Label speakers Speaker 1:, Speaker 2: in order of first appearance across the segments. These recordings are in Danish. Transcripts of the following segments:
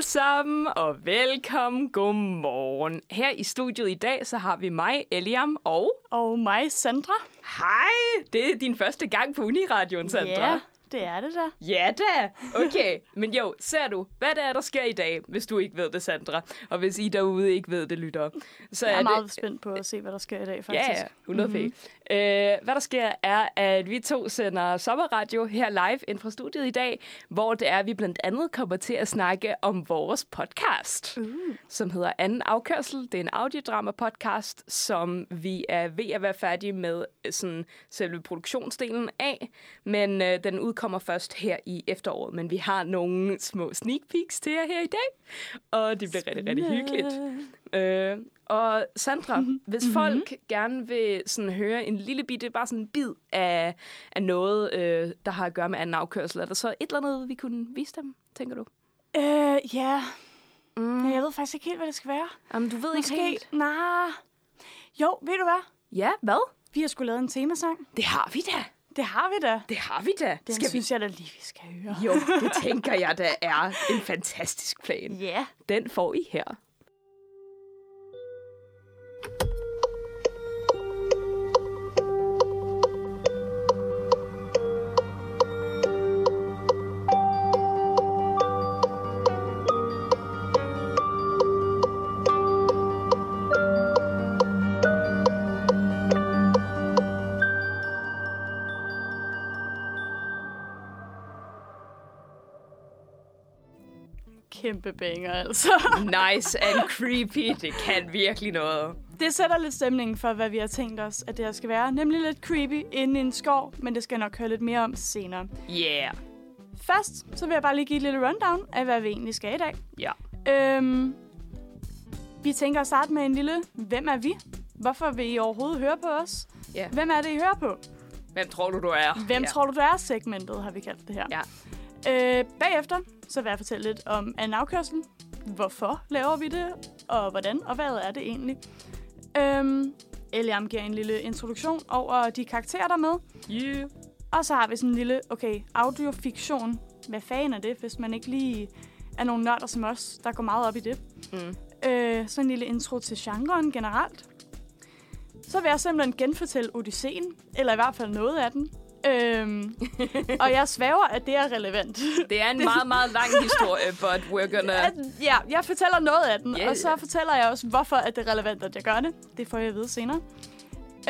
Speaker 1: alle sammen, og velkommen. Godmorgen. Her i studiet i dag, så har vi mig, Eliam, og...
Speaker 2: Og mig, Sandra.
Speaker 1: Hej! Det er din første gang på Uniradioen, Sandra.
Speaker 2: Ja, det er det da.
Speaker 1: Ja da. Okay, men jo, ser du, hvad det er, der sker i dag, hvis du ikke ved det, Sandra? Og hvis I derude ikke ved det, lytter. Så
Speaker 2: Jeg er
Speaker 1: det...
Speaker 2: meget spændt på at se, hvad der sker i dag, faktisk.
Speaker 1: Ja, ja, 100 mm-hmm. Øh, Hvad der sker, er, at vi to sender sommerradio her live ind fra studiet i dag, hvor det er, at vi blandt andet kommer til at snakke om vores podcast,
Speaker 2: Uh.
Speaker 1: som hedder Anden Afkørsel. Det er en audiodrama-podcast, som vi er ved at være færdige med øh, sådan, selve produktionsdelen af, men øh, den udkommer først her i efteråret. Men vi har nogle små sneak peeks til jer her i dag, og det bliver rigtig, rigtig hyggeligt. Øh, og Sandra, hvis
Speaker 2: Mhm.
Speaker 1: folk gerne vil sådan høre en lille bitte, bare sådan en bid af, af noget, øh, der har at gøre med anden afkørsel, er der så et eller andet, vi kunne vise dem, tænker du?
Speaker 2: Øh, ja.
Speaker 1: Mm.
Speaker 2: Men jeg ved faktisk ikke helt, hvad det skal være.
Speaker 1: Jamen, du ved ikke
Speaker 2: Måske.
Speaker 1: helt.
Speaker 2: Nej. Jo, ved du hvad?
Speaker 1: Ja, hvad?
Speaker 2: Vi har sgu lavet en temasang.
Speaker 1: Det har vi da.
Speaker 2: Det har vi da.
Speaker 1: Det har vi da.
Speaker 2: Den
Speaker 1: Skal
Speaker 2: synes jeg da lige, vi skal høre.
Speaker 1: vi? Jo, det tænker jeg, der er en fantastisk plan.
Speaker 2: Ja.
Speaker 1: Den får I her.
Speaker 2: Kæmpe banger, altså.
Speaker 1: Nice and creepy. Det kan virkelig noget.
Speaker 2: Det sætter lidt stemningen for, hvad vi har tænkt os, at det her skal være. Nemlig lidt creepy inde i en skov, men det skal jeg nok høre lidt mere om senere.
Speaker 1: Yeah.
Speaker 2: Først, så vil jeg bare lige give et lille rundown af, hvad vi egentlig skal i dag.
Speaker 1: Ja.
Speaker 2: Øhm, vi tænker at starte med en lille, hvem er vi? Hvorfor vil I overhovedet høre på os?
Speaker 1: Ja.
Speaker 2: Hvem er det, I hører på?
Speaker 1: Hvem tror du, du er?
Speaker 2: Hvem
Speaker 1: ja.
Speaker 2: tror du, du er? Segmentet har vi kaldt det her.
Speaker 1: Ja.
Speaker 2: Øh, bagefter, så vil jeg fortælle lidt om anden afkørsel. Hvorfor laver vi det? Og hvordan? Og hvad er det egentlig? Øhm, Eliam giver en lille introduktion over de karakterer, der er med.
Speaker 1: Yeah.
Speaker 2: Og så har vi sådan en lille, okay, audiofiktion. Hvad fanden er det, hvis man ikke lige er nogle nørder som os, der går meget op i det?
Speaker 1: Mm.
Speaker 2: Øh, så en lille intro til genren generelt. Så vil jeg simpelthen genfortælle Odysseen, eller i hvert fald noget af den. Øhm, og jeg svæver, at det er relevant.
Speaker 1: Det er en meget, meget lang historie, but we're gonna...
Speaker 2: At, ja, jeg fortæller noget af den, yeah. og så fortæller jeg også, hvorfor at det er relevant, at jeg gør det. Det får jeg at vide senere.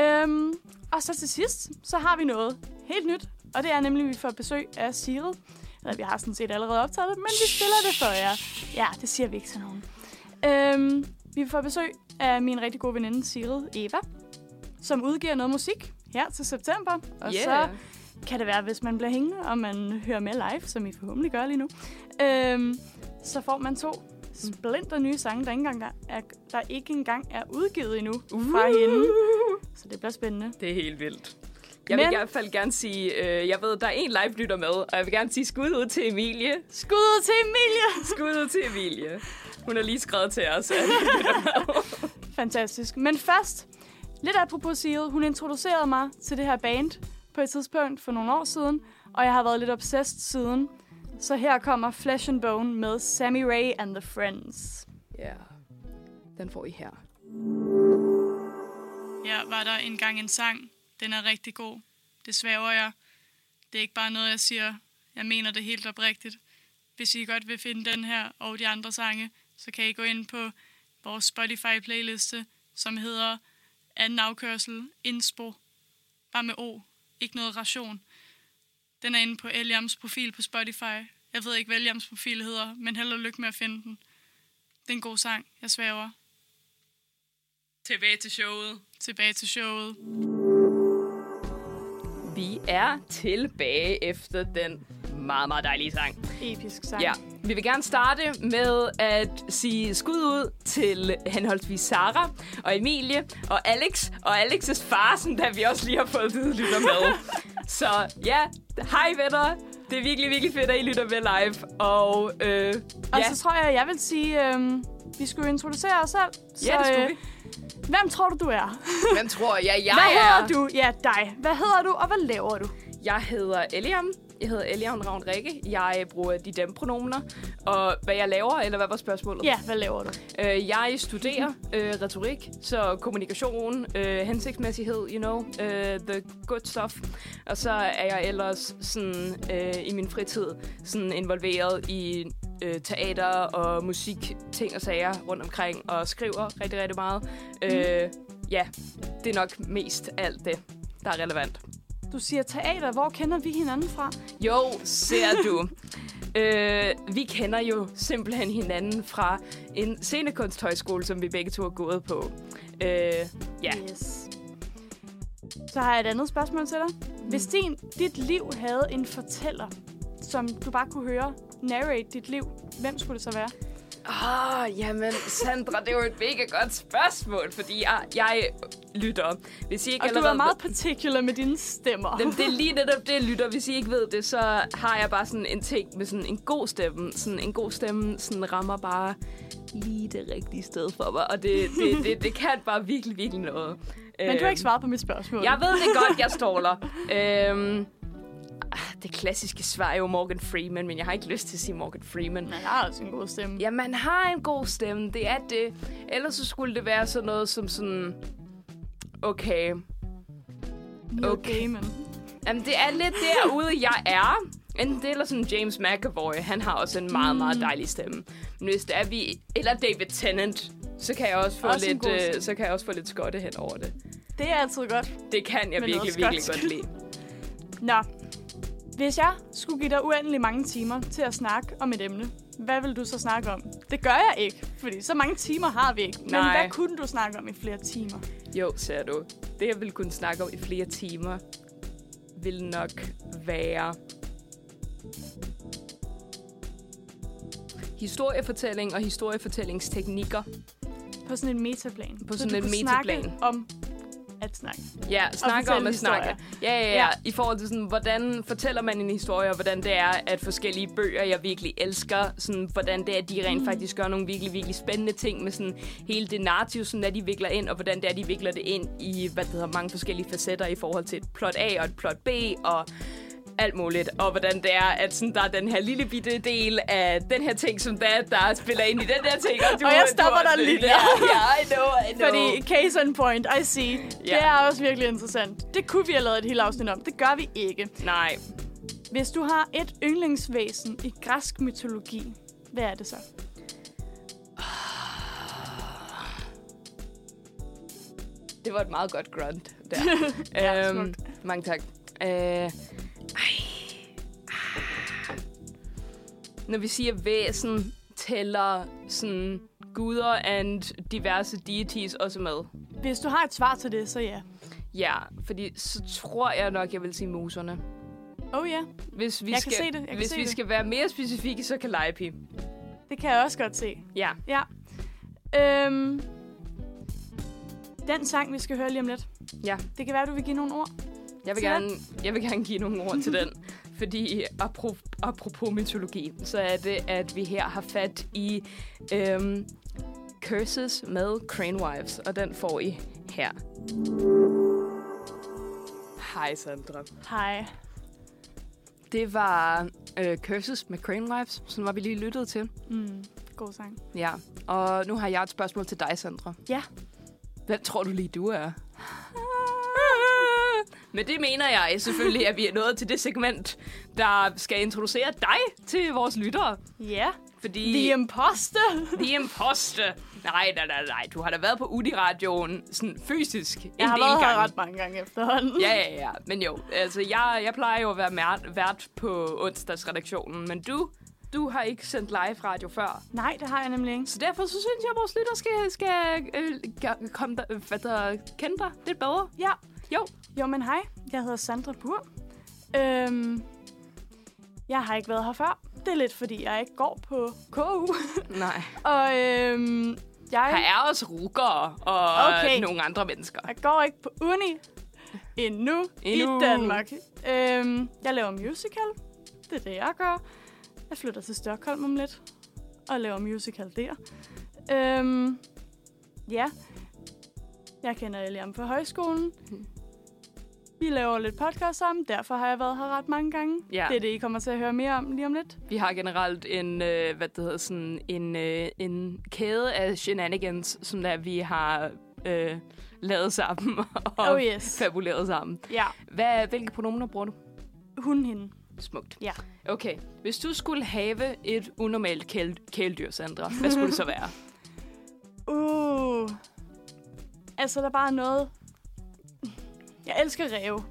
Speaker 2: Øhm, og så til sidst, så har vi noget helt nyt, og det er nemlig, at vi får besøg af Sigrid. Eller vi har sådan set allerede optaget det, men vi spiller det for jer. Ja, det siger vi ikke til nogen. Øhm, vi får besøg af min rigtig gode veninde Sigrid Eva, som udgiver noget musik her til september. Og
Speaker 1: Yeah.
Speaker 2: så kan det være, hvis man bliver hængende, og man hører med live, som I forhåbentlig gør lige nu, øhm, så får man to splinter nye sange, der ikke engang er, der ikke engang er udgivet endnu fra hende. Så det bliver spændende.
Speaker 1: Det er helt vildt. Jeg vil
Speaker 2: Men-
Speaker 1: i hvert fald gerne sige, øh, jeg ved, der er en live-lytter med, og jeg vil gerne sige skud ud til Emilie.
Speaker 2: Skud ud til Emilie!
Speaker 1: Skud ud til Emilie. Hun har lige skrevet til os. lytter.
Speaker 2: Fantastisk. Men først, lidt apropos Sigrid, hun introducerede mig til det her band på et tidspunkt for nogle år siden, og jeg har været lidt obsessed siden. Så her kommer Flesh and Bone med Sammy Ray and the Friends.
Speaker 1: Ja, den får I her.
Speaker 2: Ja, var der engang en sang. Den er rigtig god. Det svæver jeg. Det er ikke bare noget, jeg siger. Jeg mener det helt oprigtigt. Hvis I godt vil finde den her og de andre sange, så kan I gå ind på vores Spotify-playliste, som hedder Anden afkørsel Inspo. Bare med O. Ikke noget ration. Den er inde på Eliams profil på Spotify. Jeg ved ikke, hvad Eliams profil hedder, men held og lykke med at finde den. Det er en god sang. Jeg svæver.
Speaker 1: Tilbage til showet.
Speaker 2: Tilbage til showet.
Speaker 1: Vi er tilbage efter den meget, meget dejlige sang.
Speaker 2: Episk sang.
Speaker 1: Ja, vi vil gerne starte med at sige skud ud til henholdsvis Sara og Emilie og Alex og Alex's far, som da vi også lige har fået at vide, lytter med. Så ja, hej venner. Det er virkelig, virkelig fedt, at I lytter med live. Og øh,
Speaker 2: Og
Speaker 1: ja,
Speaker 2: så tror jeg, jeg vil sige, øhm, vi skulle introducere os selv. Så,
Speaker 1: ja, det skulle
Speaker 2: øh,
Speaker 1: vi.
Speaker 2: Hvem tror du, du er?
Speaker 1: Hvem tror jeg, jeg
Speaker 2: Hvad
Speaker 1: er?
Speaker 2: hedder du? Ja, dig. Hvad hedder du, og hvad laver du?
Speaker 1: Jeg hedder Eliam. Jeg hedder Elian Ravn Rikke. Jeg bruger de dem pronomener. Og hvad jeg laver, eller hvad var spørgsmålet?
Speaker 2: Ja, hvad laver du?
Speaker 1: Øh, jeg studerer øh, retorik, så kommunikation, øh, hensigtsmæssighed, you know, øh, the good stuff. Og så er jeg ellers sådan, øh, i min fritid sådan involveret i øh, teater og musik, ting og sager rundt omkring, og skriver rigtig, rigtig meget. Mm. Øh, ja, det er nok mest alt det, der er relevant.
Speaker 2: Du siger teater. Hvor kender vi hinanden fra?
Speaker 1: Jo, ser du. øh, vi kender jo simpelthen hinanden fra en scenekunsthøjskole, som vi begge to har gået på. Øh, ja.
Speaker 2: Yes. Så har jeg et andet spørgsmål til dig. Hvis din, dit liv havde en fortæller, som du bare kunne høre narrate dit liv, hvem skulle det så være?
Speaker 1: Åh, oh, jamen, Sandra, det er jo et mega godt spørgsmål, fordi jeg, jeg lytter. Hvis I ikke
Speaker 2: Og du er meget particular med dine stemmer.
Speaker 1: Jamen, det er lige netop det, jeg lytter. Hvis I ikke ved det, så har jeg bare sådan en ting med sådan en god stemme. Sådan en god stemme sådan rammer bare lige det rigtige sted for mig. Og det, det, det, det kan bare virkelig, virkelig noget.
Speaker 2: Men du har
Speaker 1: Øhm,
Speaker 2: ikke svaret på mit spørgsmål.
Speaker 1: Jeg ved det godt, jeg ståler. øhm, ah, det klassiske svar er jo Morgan Freeman, men jeg har ikke lyst til at sige Morgan Freeman.
Speaker 2: Jeg har også en god stemme.
Speaker 1: Ja, man har en god stemme, det er det. Ellers så skulle det være sådan noget som sådan... Okay,
Speaker 2: Neil
Speaker 1: okay.
Speaker 2: Gaiman.
Speaker 1: Jamen, det er lidt derude, jeg er. Enten det eller sådan James McAvoy. Han har også en meget, meget dejlig stemme. Men hvis det er vi... Eller David Tennant. Så kan jeg også få,
Speaker 2: Også
Speaker 1: lidt, øh, så kan jeg også få lidt skotte hen over det.
Speaker 2: Det er altid godt.
Speaker 1: Det kan jeg virkelig, virkelig godt lide.
Speaker 2: Nå. Hvis jeg skulle give dig uendelig mange timer til at snakke om et emne, hvad vil du så snakke om? Det gør jeg ikke, fordi så mange timer har vi ikke. Men
Speaker 1: Nej.
Speaker 2: hvad kunne du snakke om i flere timer?
Speaker 1: Jo, ser du. Det, jeg ville kunne snakke om i flere timer, vil nok være... Historiefortælling og historiefortællingsteknikker.
Speaker 2: På sådan en metaplan.
Speaker 1: På
Speaker 2: Så
Speaker 1: sådan
Speaker 2: du
Speaker 1: en metaplan.
Speaker 2: Om at snakke.
Speaker 1: Ja, snakke om at snakke. Ja, ja, ja,
Speaker 2: Ja.
Speaker 1: I forhold til sådan, hvordan fortæller man en historie, og hvordan det er, at forskellige bøger, jeg virkelig elsker, sådan, hvordan det er, at de rent mm. faktisk gør nogle virkelig, virkelig spændende ting med sådan hele det narrativ, sådan, at de vikler ind, og hvordan det er, de vikler det ind i, hvad det hedder, mange forskellige facetter i forhold til et plot A og et plot B, og alt muligt, og hvordan det er, at sådan, der er den her lille bitte del af den her ting, som der, der spiller ind i den der ting. Og, du,
Speaker 2: Og jeg stopper dig lige der.
Speaker 1: Ja, ja, I know, I know.
Speaker 2: Fordi case in point, I see.
Speaker 1: Ja.
Speaker 2: Det er også virkelig interessant. Det kunne vi have lavet et helt afsnit om. Det gør vi ikke.
Speaker 1: Nej,
Speaker 2: Hvis du har et yndlingsvæsen i græsk mytologi, hvad er det så?
Speaker 1: Det var et meget godt grunt der.
Speaker 2: Ja,
Speaker 1: øhm,
Speaker 2: smukt.
Speaker 1: mange tak. Øh, ej. Når vi siger væsen, tæller sådan guder and diverse deities også med.
Speaker 2: Hvis du har et svar til det, så ja.
Speaker 1: Ja, fordi så tror jeg nok, jeg vil sige muserne.
Speaker 2: Oh ja,
Speaker 1: Hvis vi
Speaker 2: Jeg
Speaker 1: skal,
Speaker 2: kan se det, jeg kan
Speaker 1: hvis vi
Speaker 2: det.
Speaker 1: skal være mere specifikke, så kan Leipi.
Speaker 2: det kan jeg også godt se.
Speaker 1: Ja.
Speaker 2: Ja. Øhm, den sang, vi skal høre lige om lidt.
Speaker 1: Ja.
Speaker 2: Det kan være, du vil give nogle ord.
Speaker 1: Jeg vil, gerne, jeg vil gerne give nogle ord til den. Fordi apropos, apropos mytologi, så er det, at vi her har fat i øhm, Curses med Crane Wives, og den får I her. Hej Sandra.
Speaker 2: Hej.
Speaker 1: Det var øh, Curses med Crane Wives, som var vi lige lyttet til.
Speaker 2: Mm, god sang.
Speaker 1: Ja, og nu har jeg et spørgsmål til dig, Sandra.
Speaker 2: Ja.
Speaker 1: Hvem tror du lige, du er? Men det mener jeg selvfølgelig, at vi er nået til det segment, der skal introducere dig til vores lyttere.
Speaker 2: Ja.
Speaker 1: Fordi...
Speaker 2: The Imposter.
Speaker 1: The Imposter. Nej, nej, nej, nej. Du har da været på Udi-radioen sådan fysisk en
Speaker 2: Jeg har været her ret mange gange efterhånden.
Speaker 1: Ja, ja, ja. Men jo, altså, jeg, jeg plejer jo at være vært, vært på onsdagsredaktionen, men du, du har ikke sendt live radio før.
Speaker 2: Nej, det har jeg nemlig ikke.
Speaker 1: Så derfor så synes jeg, at vores lytter skal, skal øh, komme der, hvad der, kende dig lidt bedre.
Speaker 2: Ja.
Speaker 1: Jo.
Speaker 2: Jo, men hej. Jeg hedder Sandra Bur. Øhm, jeg har ikke været her før. Det er lidt, fordi jeg ikke går på KU.
Speaker 1: Nej.
Speaker 2: Og øhm, jeg,
Speaker 1: Her er også rukkere og
Speaker 2: Okay.
Speaker 1: nogle andre mennesker.
Speaker 2: jeg går ikke på uni endnu,
Speaker 1: Endnu.
Speaker 2: i Danmark. Øhm, jeg laver musical. Det er det, jeg gør. Jeg flytter til Stockholm om lidt og laver musical der. Øhm, ja. Jeg kender Eliam fra højskolen. Vi laver lidt podcast sammen, derfor har jeg været her ret mange gange.
Speaker 1: Ja.
Speaker 2: Det er det, I kommer til at høre mere om lige om lidt.
Speaker 1: Vi har generelt en, øh, hvad det hedder, sådan en, øh, en kæde af shenanigans, som der vi har øh, lavet sammen og
Speaker 2: Oh yes.
Speaker 1: fabuleret sammen.
Speaker 2: Ja,
Speaker 1: Hvad, hvilke pronomener bruger du?
Speaker 2: hun hende.
Speaker 1: Smukt.
Speaker 2: Ja.
Speaker 1: Okay, hvis du skulle have et unormalt kæl- kæledyr, Sandra, hvad skulle det så være?
Speaker 2: Uh. Altså, der er bare noget... Jeg elsker ræve.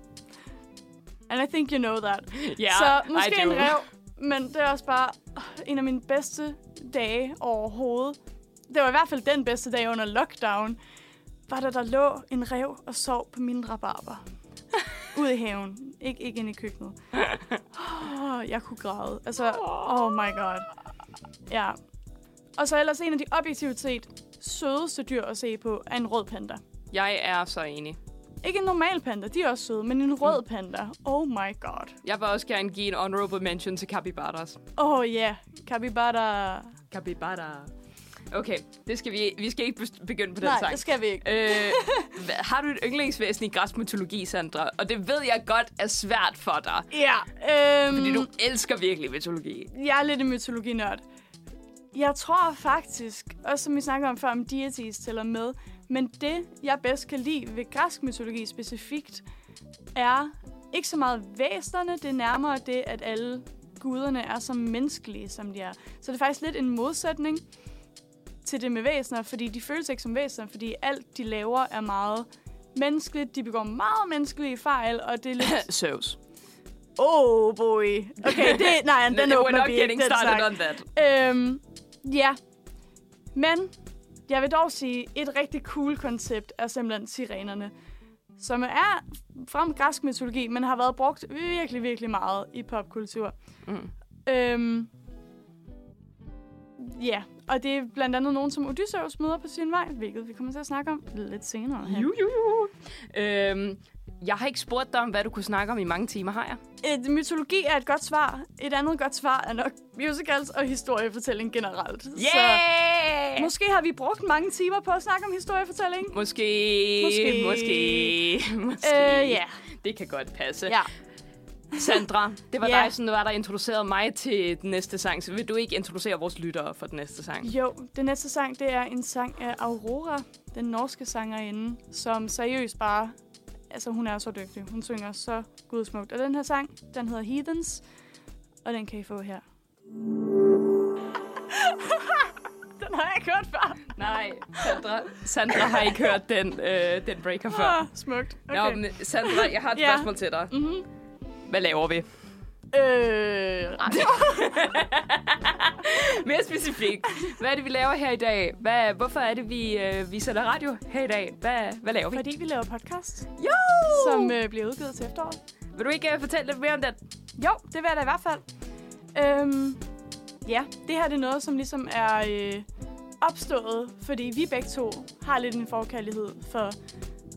Speaker 2: And I think you know that.
Speaker 1: Ja,
Speaker 2: så måske
Speaker 1: I do.
Speaker 2: en rev, men det er også bare en af mine bedste dage overhovedet. Det var i hvert fald den bedste dag under lockdown, var da der lå en rev og sov på min rabarber. Ude i haven. Ik- ikke inde i køkkenet. Oh, jeg kunne græde. Altså, oh my god. Ja. Og så ellers en af de objektivt set sødeste dyr at se på er en rød panda.
Speaker 1: Jeg er så enig.
Speaker 2: Ikke en normal panda, de er også søde, men en rød panda. Oh my god.
Speaker 1: Jeg vil også gerne give en honorable mention til capybaras.
Speaker 2: Oh yeah. capybara.
Speaker 1: Capybara. Okay, det skal vi, vi skal ikke begynde på den
Speaker 2: Nej,
Speaker 1: sang.
Speaker 2: det skal vi ikke.
Speaker 1: Øh, har du et yndlingsvæsen i græsk mytologi, Sandra? Og det ved jeg godt er svært for dig.
Speaker 2: Ja, øhm,
Speaker 1: Fordi du elsker virkelig mytologi.
Speaker 2: jeg er lidt en mytologinørd. Jeg tror faktisk, også som vi snakker om før, om deities tæller med, men det, jeg bedst kan lide ved græsk mytologi specifikt, er ikke så meget væsenerne, det er nærmere det, at alle guderne er så menneskelige, som de er. Så det er faktisk lidt en modsætning til det med væsener, fordi de føles ikke som væsener, fordi alt, de laver, er meget menneskeligt. De begår meget menneskelige fejl, og det er lidt...
Speaker 1: Zeus.
Speaker 2: Oh boy. Okay, det, nej, den
Speaker 1: We're
Speaker 2: åbner
Speaker 1: not
Speaker 2: vi ikke,
Speaker 1: getting
Speaker 2: den
Speaker 1: started
Speaker 2: sang.
Speaker 1: on that.
Speaker 2: Øhm, ja. Men jeg vil dog sige, et rigtig cool koncept er simpelthen sirenerne. Som er fra græsk mytologi, men har været brugt virkelig, virkelig meget i popkultur.
Speaker 1: Mm.
Speaker 2: Øhm, ja, og det er blandt andet nogen, som Odysseus møder på sin vej, hvilket vi kommer til at snakke om lidt senere. Her.
Speaker 1: Ju, ju, ju. Øhm, jeg har ikke spurgt dig om, hvad du kunne snakke om i mange timer, har jeg?
Speaker 2: Et, mytologi er et godt svar. Et andet godt svar er nok musicals og historiefortælling generelt. Så
Speaker 1: Yeah!
Speaker 2: måske har vi brugt mange timer på at snakke om historiefortælling.
Speaker 1: Måske,
Speaker 2: Måske.
Speaker 1: måske, måske.
Speaker 2: Øh, ja.
Speaker 1: Det kan godt passe.
Speaker 2: ja.
Speaker 1: Sandra, det var
Speaker 2: Ja.
Speaker 1: dig, som var, der introducerede mig til den næste sang. Så vil du ikke introducere vores lyttere for den næste sang?
Speaker 2: Jo, den næste sang, det er en sang af Aurora, den norske sangerinde, som seriøst bare... Altså, hun er så dygtig. Hun synger så gudsmukt. Og den her sang, den hedder Heathens, og den kan I få her. den har jeg ikke hørt før.
Speaker 1: Nej, Sandra, Sandra har ikke hørt den, øh, den breaker før.
Speaker 2: Ah, smukt.
Speaker 1: Okay. Nå, men Sandra, jeg har et
Speaker 2: Ja.
Speaker 1: spørgsmål til dig.
Speaker 2: mm-hmm.
Speaker 1: Hvad laver vi?
Speaker 2: Øh, radio.
Speaker 1: Mere specifikt. Hvad er det, vi laver her i dag? Hvad, hvorfor er det, vi, øh, vi sætter radio her i dag? Hvad, hvad laver vi?
Speaker 2: Fordi vi laver podcast,
Speaker 1: Jo!
Speaker 2: som øh, bliver udgivet til efteråret.
Speaker 1: Vil du ikke øh, fortælle lidt mere om det?
Speaker 2: Jo, det vil jeg da i hvert fald. Øhm, ja, det her det er noget, som ligesom er øh, opstået, fordi vi begge to har lidt en forkærlighed for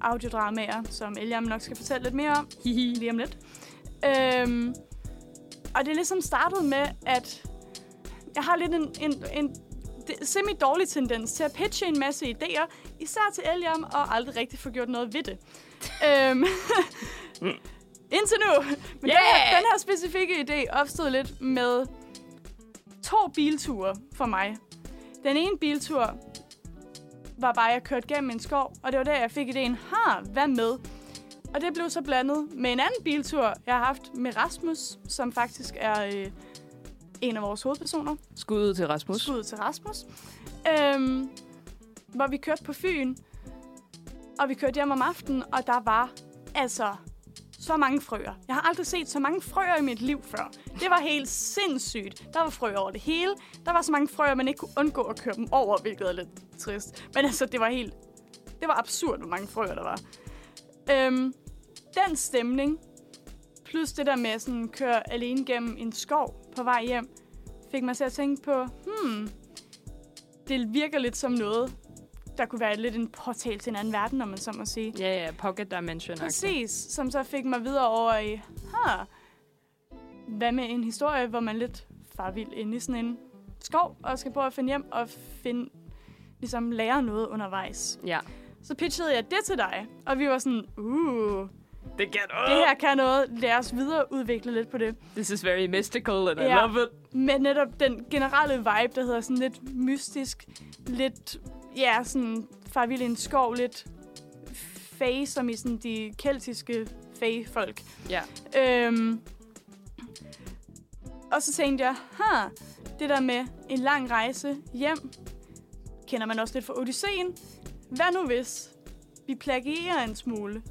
Speaker 2: audiodramaer, som Eliam nok skal fortælle lidt mere om lige om lidt. Øhm, og det er ligesom startet med, at jeg har lidt en, en, en semi-dårlig tendens til at pitche en masse idéer, især til Eliam, og aldrig rigtig få gjort noget ved det. øhm, indtil nu. Men
Speaker 1: Yeah!
Speaker 2: den, her, den her specifikke idé opstod lidt med to bilture for mig. Den ene biltur var bare, at jeg kørte gennem en skov, og det var der, jeg fik idéen, ha, hvad med? Og det blev så blandet med en anden biltur, jeg har haft med Rasmus, som faktisk er øh, en af vores hovedpersoner.
Speaker 1: Skud til Rasmus.
Speaker 2: Skud til Rasmus. Øhm, hvor vi kørte på Fyn, og vi kørte hjem om aftenen, og der var altså så mange frøer. Jeg har aldrig set så mange frøer i mit liv før. Det var helt sindssygt. Der var frøer over det hele. Der var så mange frøer, man ikke kunne undgå at køre dem over, hvilket er lidt trist. Men altså, det var helt... Det var absurd, hvor mange frøer der var. Øhm, den stemning, plus det der med at sådan køre alene gennem en skov på vej hjem, fik mig til at tænke på, hmm, det virker lidt som noget, der kunne være lidt en portal til en anden verden, når man så må sige.
Speaker 1: Ja, ja, Pocket Dimension.
Speaker 2: Præcis, som så fik mig videre over i, ha, hvad med en historie, hvor man lidt far vild inde i sådan en skov, og skal prøve at finde hjem og finde, ligesom lære noget undervejs.
Speaker 1: Ja.
Speaker 2: Så pitchede jeg det til dig, og vi var sådan, uh,
Speaker 1: Det kan
Speaker 2: det her kan noget. Lad os videreudvikle lidt på det.
Speaker 1: This is very mystical, and I
Speaker 2: Ja.
Speaker 1: love it.
Speaker 2: Med netop den generelle vibe, der hedder sådan lidt mystisk, lidt, ja, sådan far vild i en skov, lidt fae, som i sådan de keltiske fae-folk.
Speaker 1: Ja.
Speaker 2: Øhm, og så tænkte jeg, ha, det der med en lang rejse hjem, kender man også lidt fra Odysseen. Hvad nu hvis vi plagierer en smule?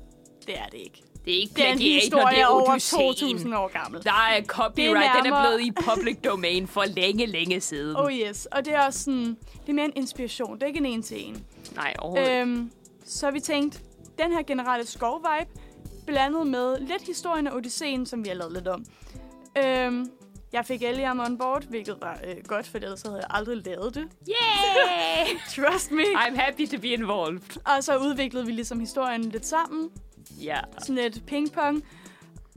Speaker 2: Det er det ikke.
Speaker 1: Det er ikke
Speaker 2: Det er en
Speaker 1: når det
Speaker 2: historie
Speaker 1: er
Speaker 2: over
Speaker 1: Odysseen.
Speaker 2: 2.000 år gammel.
Speaker 1: Der er copyright. Den er
Speaker 2: nærmere-
Speaker 1: blevet i public domain for længe, længe siden.
Speaker 2: Oh yes, og det er også sådan, det er mere en inspiration. Det er ikke en en til en.
Speaker 1: Nej, overhovedet.
Speaker 2: Øhm, så vi tænkt, den her generelle skov-vibe, blandet med lidt historien af Odysseen, som vi har lavet lidt om. Øhm, jeg fik Eliam on board, hvilket var øh, godt, for ellers havde jeg aldrig lavet det.
Speaker 1: Yay!
Speaker 2: Trust me.
Speaker 1: I'm happy to be involved.
Speaker 2: Og så udviklede vi ligesom historien lidt sammen.
Speaker 1: Ja.
Speaker 2: Sådan lidt ping-pong.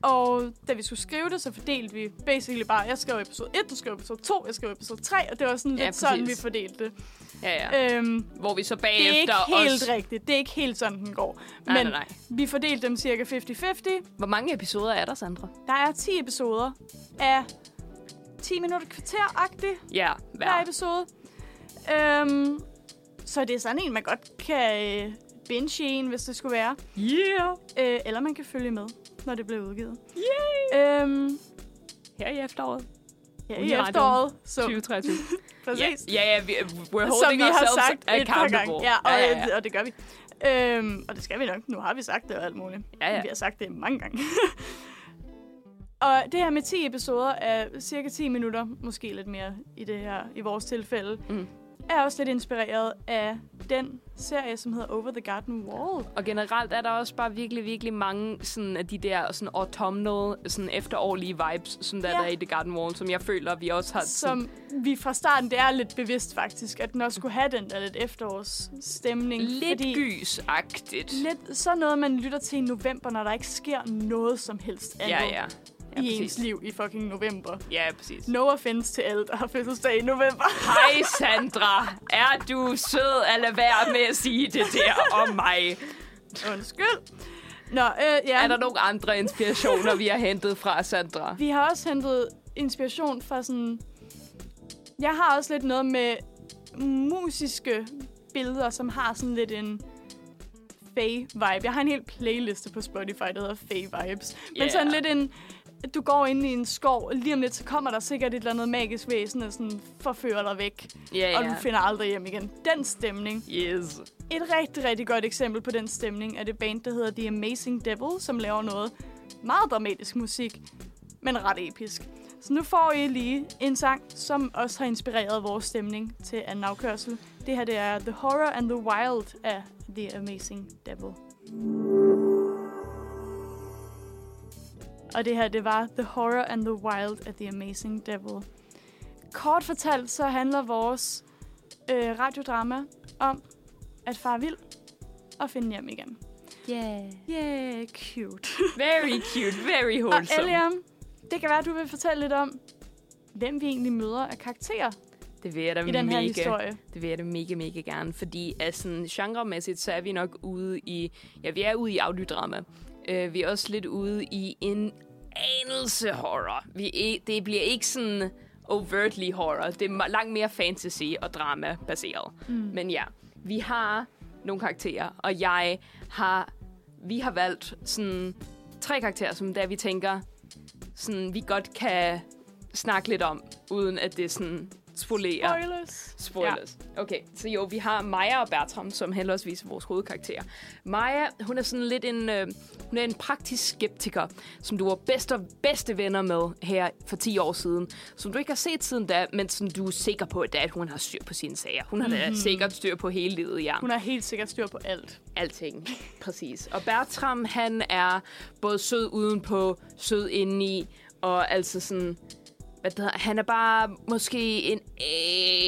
Speaker 2: Og da vi skulle skrive det, så fordelte vi basically bare, jeg skrev episode 1, du skrev episode 2, jeg skrev episode 3, og det var sådan
Speaker 1: Ja,
Speaker 2: lidt sådan, vi
Speaker 1: præcis.
Speaker 2: fordelte det.
Speaker 1: Ja, ja.
Speaker 2: Øhm,
Speaker 1: Hvor vi så
Speaker 2: det er
Speaker 1: bagefter
Speaker 2: ikke helt
Speaker 1: også...
Speaker 2: rigtigt. Det er ikke helt sådan, den går.
Speaker 1: Nej,
Speaker 2: Men
Speaker 1: nej, nej.
Speaker 2: vi fordelte dem cirka 50-50.
Speaker 1: Hvor mange episoder er der, Sandra?
Speaker 2: Der er 10 episoder af 10 minutter kvarter-agtigt
Speaker 1: Ja,
Speaker 2: hver
Speaker 1: hver.
Speaker 2: episode. Øhm, så det er sådan en, man godt kan øh, binge en, hvis det skulle være.
Speaker 1: Yeah!
Speaker 2: Øh, eller man kan følge med, når det bliver udgivet.
Speaker 1: Yay!
Speaker 2: Øhm,
Speaker 1: Her i efteråret
Speaker 2: ja, i efteråret. Så
Speaker 1: 2023.
Speaker 2: præcis.
Speaker 1: Ja, ja, ja, vi, we're
Speaker 2: Som
Speaker 1: holding
Speaker 2: vi har
Speaker 1: ourselves
Speaker 2: sagt et par
Speaker 1: accountable.
Speaker 2: gange. Ja, og,
Speaker 1: ja, ja, ja.
Speaker 2: og det gør vi. Øhm, og det skal vi nok. Nu har vi sagt det og alt muligt.
Speaker 1: Ja, ja.
Speaker 2: Vi har sagt det mange gange. og det her med 10 episoder af cirka 10 minutter, måske lidt mere i det her, i vores tilfælde,
Speaker 1: Mm.
Speaker 2: Er også lidt inspireret af den serie, som hedder Over the Garden Wall.
Speaker 1: Og generelt er der også bare virkelig, virkelig mange sådan, af de der sådan autumnal, sådan efterårlige vibes, som der,
Speaker 2: Ja.
Speaker 1: der er i The Garden Wall, som jeg føler, vi også har...
Speaker 2: Som vi fra starten, det er lidt bevidst faktisk, at den også skulle have den der lidt efterårsstemning.
Speaker 1: lidt
Speaker 2: fordi
Speaker 1: gysagtigt.
Speaker 2: Lidt så noget, man lytter til i november, når der ikke sker noget som helst andet
Speaker 1: Ja, ja. Ja,
Speaker 2: i ens liv i fucking november.
Speaker 1: Ja, præcis.
Speaker 2: No offense til alle, der har fødselsdag i november.
Speaker 1: Hej Sandra, er du sød at lade være med at sige det der om mig?
Speaker 2: Undskyld. Nå, øh, ja.
Speaker 1: Er der nogle andre inspirationer, vi har hentet fra Sandra?
Speaker 2: Vi har også hentet inspiration fra sådan... Jeg har også lidt noget med musiske billeder, som har sådan lidt en Faye-vibe. Jeg har en hel playliste på Spotify, der hedder Faye-vibes. Men
Speaker 1: Yeah.
Speaker 2: sådan lidt en... Du går ind i en skov, og lige om lidt, så kommer der sikkert et eller andet magisk væsen, og sådan forfører dig væk.
Speaker 1: Ja,
Speaker 2: Og
Speaker 1: ja.
Speaker 2: du finder aldrig hjem igen. Den stemning.
Speaker 1: Yes.
Speaker 2: Et rigtig, rigtig godt eksempel på den stemning er det band, der hedder The Amazing Devil, som laver noget meget dramatisk musik, men ret episk. Så nu får I lige en sang, som også har inspireret vores stemning til anden afkørsel. Det her det er The Horror and the Wild af The Amazing Devil. Og det her, det var The Horror and the Wild af The Amazing Devil. Kort fortalt, så handler vores øh, radiodrama om at far vild og finde hjem igen.
Speaker 1: Yeah.
Speaker 2: Yeah, cute.
Speaker 1: Very cute, very
Speaker 2: og
Speaker 1: wholesome.
Speaker 2: Eliam, det kan være, at du vil fortælle lidt om, hvem vi egentlig møder af karakterer
Speaker 1: Det vil jeg da
Speaker 2: i den her
Speaker 1: mega,
Speaker 2: historie.
Speaker 1: Det vil jeg da mega, mega gerne, fordi altså, sådan, genremæssigt, så er vi nok ude i, ja, vi er ude i audiodrama. Uh, vi er også lidt ude i en anelse horror. Vi det bliver ikke sådan overtly horror. Det er langt mere fantasy og drama baseret. Mm. Men ja, vi har nogle karakterer, og jeg har, vi har valgt sådan tre karakterer, som der vi tænker, sådan, vi godt kan snakke lidt om, uden at det sådan spolerer.
Speaker 2: Spoilers.
Speaker 1: Spoilers. Ja. Okay, så jo, vi har Maja og Bertram, som henholdsvis er vores hovedkarakterer. Maja, hun er sådan lidt en, øh, hun er en praktisk skeptiker, som du var bedste, bedste venner med her for 10 år siden, som du ikke har set siden da, men som du er sikker på, at hun har styr på sine sager. Hun har da
Speaker 2: Mhm.
Speaker 1: sikkert styr på hele livet, ja.
Speaker 2: Hun har helt sikkert styr på alt.
Speaker 1: Alting, præcis. Og Bertram, han er både sød udenpå, sød indeni, og altså sådan... Hvad det hedder, han er bare måske en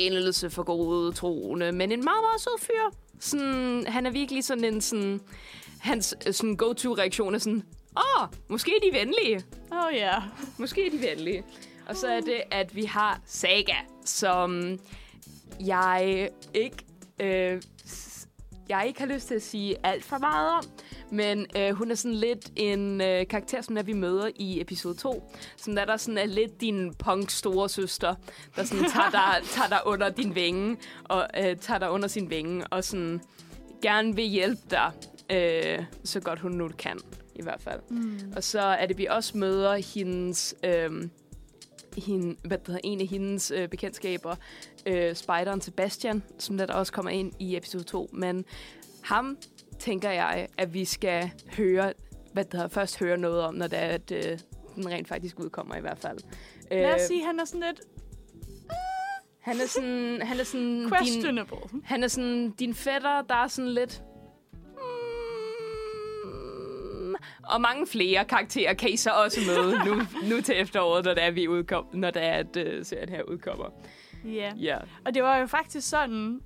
Speaker 1: anelse for god troende, men en meget, meget sød fyr. Sådan, han er virkelig sådan en sådan... Hans øh, sådan go-to-reaktion er sådan, åh, oh, måske er de venlige.
Speaker 2: Åh oh, ja.
Speaker 1: Måske er de venlige. Og så er det, at vi har Saga, som jeg ikke, øh, jeg ikke har lyst til at sige alt for meget om. Men øh, hun er sådan lidt en øh, karakter, som er, vi møder i episode 2. Som der, der sådan er lidt din punk store søster, der sådan tager dig, tager dig under din vinge, og øh, tager dig under sin vinge, og sådan gerne vil hjælpe dig, øh, så godt hun nu kan, i hvert fald.
Speaker 2: Mm.
Speaker 1: Og så er det, vi også møder hendes... Øh, hende, hvad det hedder, en af hendes øh, bekendtskaber, øh, spideren Sebastian, som der, også kommer ind i episode 2. Men ham tænker jeg, at vi skal høre, hvad det hedder, først høre noget om, når det er, at øh, den rent faktisk udkommer i hvert fald.
Speaker 2: Lad os
Speaker 1: Øh,
Speaker 2: sige, han er sådan lidt
Speaker 1: han er sådan, han er sådan din,
Speaker 2: questionable.
Speaker 1: han er sådan din fætter, der er sådan lidt... og mange flere karakterer kan I så også møde nu, nu til efteråret, når det er, vi udkom, når det er, at uh, serien her udkommer.
Speaker 2: Ja.
Speaker 1: Ja.
Speaker 2: Og det var jo faktisk sådan,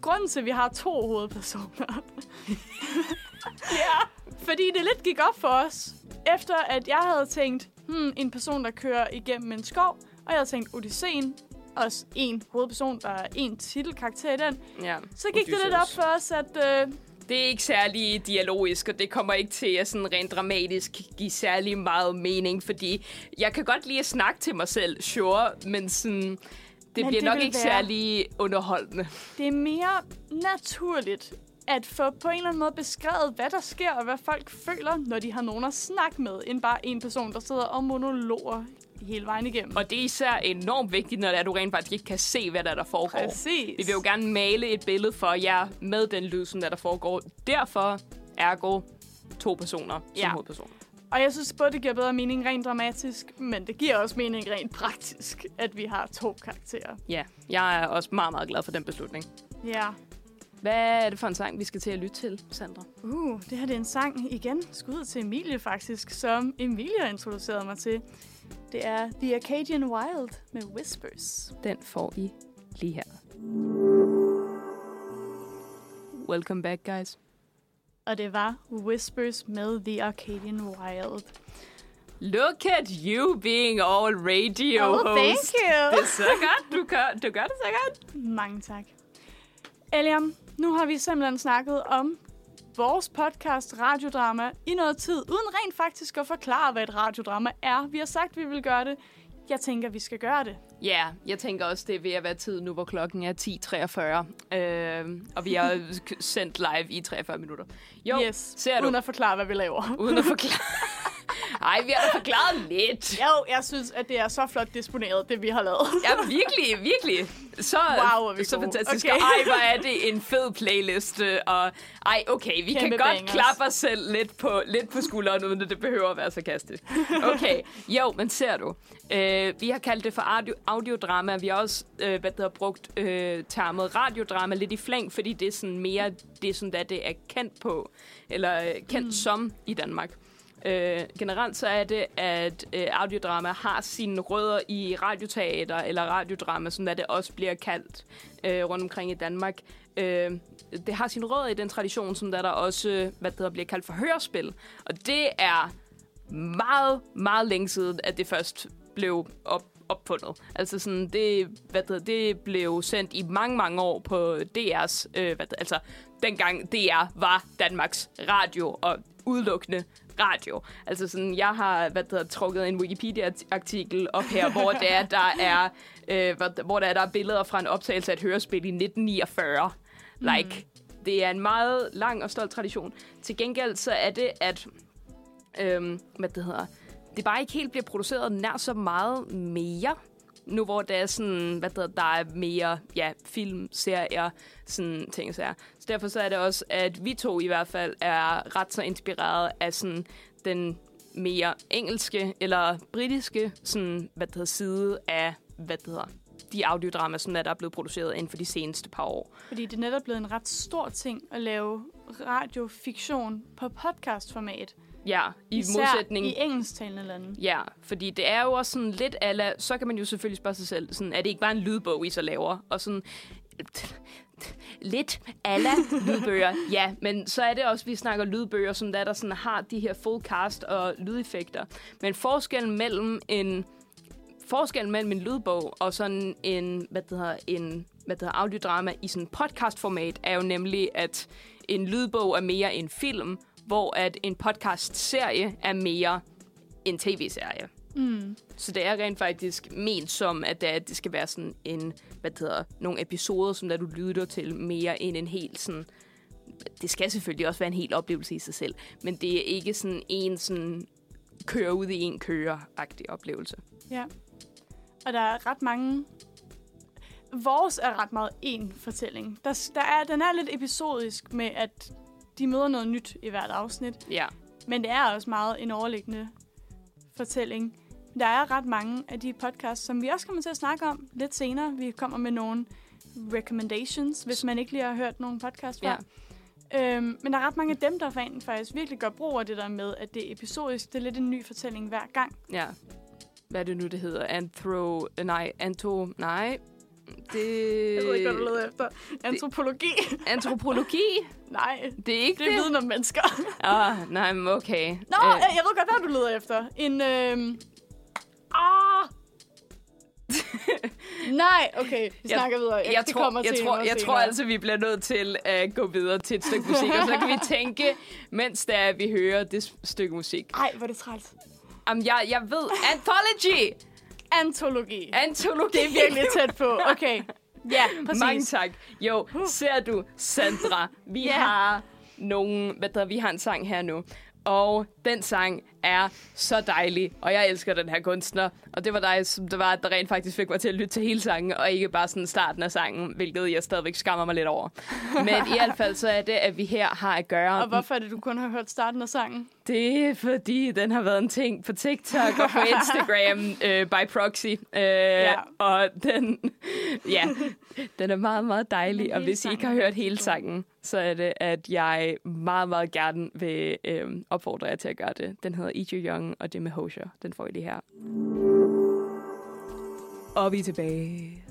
Speaker 2: grunden til, at vi har to hovedpersoner. ja. Fordi det lidt gik op for os, efter at jeg havde tænkt, hmm, en person, der kører igennem en skov, og jeg havde tænkt Odysseen, også en hovedperson, der er en titelkarakter i den.
Speaker 1: ja.
Speaker 2: Så gik det lidt op for os, at øh,
Speaker 1: Det er ikke særlig dialogisk, og det kommer ikke til at sådan rent dramatisk give særlig meget mening, fordi jeg kan godt lide at snakke til mig selv, sure, men sådan, det
Speaker 2: Men
Speaker 1: bliver
Speaker 2: det
Speaker 1: nok ikke
Speaker 2: være-
Speaker 1: særlig underholdende.
Speaker 2: det er mere naturligt at få på en eller anden måde beskrevet, hvad der sker, og hvad folk føler, når de har nogen at snakke med, end bare en person, der sidder og monologer hele vejen igennem.
Speaker 1: Og det er især enormt vigtigt, når det er, du rent faktisk ikke kan se, hvad der, er, der foregår.
Speaker 2: Præcis.
Speaker 1: Vi vil jo gerne male et billede for jer med den lyd, som der, der foregår. Derfor, ergo, to personer som
Speaker 2: Ja.
Speaker 1: hovedpersoner.
Speaker 2: Og jeg synes både, det giver bedre mening rent dramatisk, men det giver også mening rent praktisk, at vi har to karakterer.
Speaker 1: Ja, jeg er også meget, meget glad for den beslutning.
Speaker 2: Ja.
Speaker 1: Hvad er det for en sang, vi skal til at lytte til, Sandra?
Speaker 2: Uh, det her det er en sang igen. Skud til Emilie faktisk, som Emilie introducerede mig til. Det er The Acadian Wild med Whispers.
Speaker 1: Den får I lige her. Welcome back, guys.
Speaker 2: Og det var Whispers med The Arcadian Wild.
Speaker 1: Look at you being all radio
Speaker 2: Oh,
Speaker 1: host.
Speaker 2: thank you.
Speaker 1: Det er så godt. Du gør, du gør det så godt.
Speaker 2: Mange tak. Eliam, nu har vi simpelthen snakket om vores podcast Radiodrama i noget tid, uden rent faktisk at forklare, hvad et radiodrama er. Vi har sagt, at vi vil gøre det. Jeg tænker, vi skal gøre det.
Speaker 1: Ja, yeah, jeg tænker også, det er ved at være tid nu, hvor klokken er 10.43. Øh, og vi har sendt live i 43 minutter. Jo,
Speaker 2: yes,
Speaker 1: ser du?
Speaker 2: uden at forklare, hvad vi laver.
Speaker 1: Uden at forklare. Ej, vi har da forklaret lidt.
Speaker 2: Jo, jeg synes, at det er så flot disponeret, det vi har lavet.
Speaker 1: Ja, virkelig, virkelig. Så,
Speaker 2: Wow, er vi
Speaker 1: så
Speaker 2: gode.
Speaker 1: fantastisk.
Speaker 2: Okay.
Speaker 1: Ej, hvor er det en fed playliste. Og ej, okay, vi
Speaker 2: Kæmpe
Speaker 1: kan godt
Speaker 2: bangers.
Speaker 1: klappe os selv lidt på, lidt på skulderen, uden at det behøver at være sarkastisk. Okay, jo, men ser du. Øh, vi har kaldt det for audio, audiodrama. Vi har også øh, hvad det har brugt øh, termet radiodrama lidt i flæng, fordi det er sådan mere det, som det, det er kendt på, eller øh, kendt mm. som i Danmark. Øh, generelt så er det, at øh, audiodrama har sine rødder i radioteater, eller radiodrama, som det også bliver kaldt øh, rundt omkring i Danmark. Øh, det har sine rødder i den tradition, som der, der også hvad det bliver kaldt for hørespil. Og det er meget, meget længe siden, at det først blev op, opfundet. Altså sådan, det, hvad det, det blev sendt i mange, mange år på DR's, øh, hvad det, altså dengang DR var Danmarks radio og udelukkende radio. Altså sådan, jeg har hvad hedder, trukket en Wikipedia-artikel op her, hvor det er, der er, øh, hvor der er, der er billeder fra en optagelse af et hørespil i 1949. Like, det er en meget lang og stolt tradition. Til gengæld så er det, at øhm, hvad det hedder, det bare ikke helt bliver produceret nær så meget mere. Nu hvor det er sådan, hvad det der er mere ja, film, serier, sådan ting så er. Så derfor så er det også, at vi to i hvert fald er ret så inspireret af sådan den mere engelske eller britiske sådan, hvad det hedder, side af, hvad det hedder, de audiodrama, som er, der er blevet produceret inden for de seneste par år.
Speaker 2: Fordi det er netop blevet en ret stor ting at lave radiofiktion på podcastformat.
Speaker 1: Ja, i
Speaker 2: Især
Speaker 1: modsætning
Speaker 2: i engelsktalende lande.
Speaker 1: Ja, fordi det er jo også sådan lidt ala, så kan man jo selvfølgelig spørge sig selv, sådan, er det ikke bare en lydbog, I så laver? Og sådan, lidt ala lydbøger, ja, men så er det også, vi snakker lydbøger, som der, der sådan har de her full cast og lydeffekter. Men forskellen mellem en forskellen mellem en lydbog og sådan en, hvad det hedder, en hvad det hedder, audiodrama i sådan podcastformat er jo nemlig, at en lydbog er mere en film, hvor at en podcast-serie er mere en tv-serie.
Speaker 2: Mm.
Speaker 1: Så det er rent faktisk ment som, at det, at det skal være sådan en, hvad det hedder, nogle episoder, som der du lytter til mere end en helt sådan... Det skal selvfølgelig også være en helt oplevelse i sig selv, men det er ikke sådan en sådan køre ud i en køre-agtig oplevelse.
Speaker 2: Ja. Og der er ret mange... Vores er ret meget en fortælling. Der, der er, den er lidt episodisk med, at de møder noget nyt i hvert afsnit.
Speaker 1: Ja,
Speaker 2: Men det er også meget en overliggende fortælling. Der er ret mange af de podcasts, som vi også kommer til at snakke om lidt senere. Vi kommer med nogle recommendations, hvis man ikke lige har hørt nogle podcasts før.
Speaker 1: Ja.
Speaker 2: Øhm, men der er ret mange af dem, der fan- faktisk virkelig gør brug af det der med, at det er episodisk. Det er lidt en ny fortælling hver gang.
Speaker 1: ja. Hvad er det nu, det hedder? Anthro... Nej, anto... Nej. Det...
Speaker 2: Jeg ved ikke, hvad du leder efter. Antropologi?
Speaker 1: Antropologi?
Speaker 2: Nej,
Speaker 1: Det er ikke
Speaker 2: det er
Speaker 1: det?
Speaker 2: viden om mennesker.
Speaker 1: Ah, nej, men okay.
Speaker 2: Nå,
Speaker 1: Øh,
Speaker 2: jeg, jeg ved godt, hvad du leder efter. En, øhm... Ah! Nej, okay, vi
Speaker 1: Jeg-
Speaker 2: snakker videre.
Speaker 1: jeg,
Speaker 2: det
Speaker 1: tror,
Speaker 2: kommer
Speaker 1: jeg, tror, jeg tror altså, vi bliver nødt til at gå videre til et stykke musik, og så kan vi tænke, mens der vi hører det stykke musik.
Speaker 2: Ej, hvor er det træls.
Speaker 1: Jamen, jeg, jeg ved, anthology!
Speaker 2: Antologi.
Speaker 1: Antologi!
Speaker 2: Det er virkelig tæt på. Okay. Ja, præcis.
Speaker 1: Mange tak. Jo, ser du, Sandra, vi
Speaker 2: Ja.
Speaker 1: har nogle, hvad der, vi har en sang her nu. Og den sang er så dejlig, og jeg elsker den her kunstner. Og det var dig, som det var, der rent faktisk fik mig til at lytte til hele sangen, og ikke bare sådan starten af sangen, hvilket jeg stadigvæk skammer mig lidt over. Men i hvert fald så er det, at vi her har at gøre...
Speaker 2: Og hvorfor er det, du kun har hørt starten af sangen?
Speaker 1: Det er fordi, den har været en ting på TikTok og på Instagram øh, by proxy. Øh, ja. Og den, ja, den er meget, meget dejlig. Og hvis I ikke har
Speaker 2: sangen
Speaker 1: hørt hele sangen, så er det, at jeg meget, meget gerne vil øh, opfordre jer til at gøre det. Den hedder Eat Your Young, og det med Hosher. Den får I lige her. Og vi er tilbage.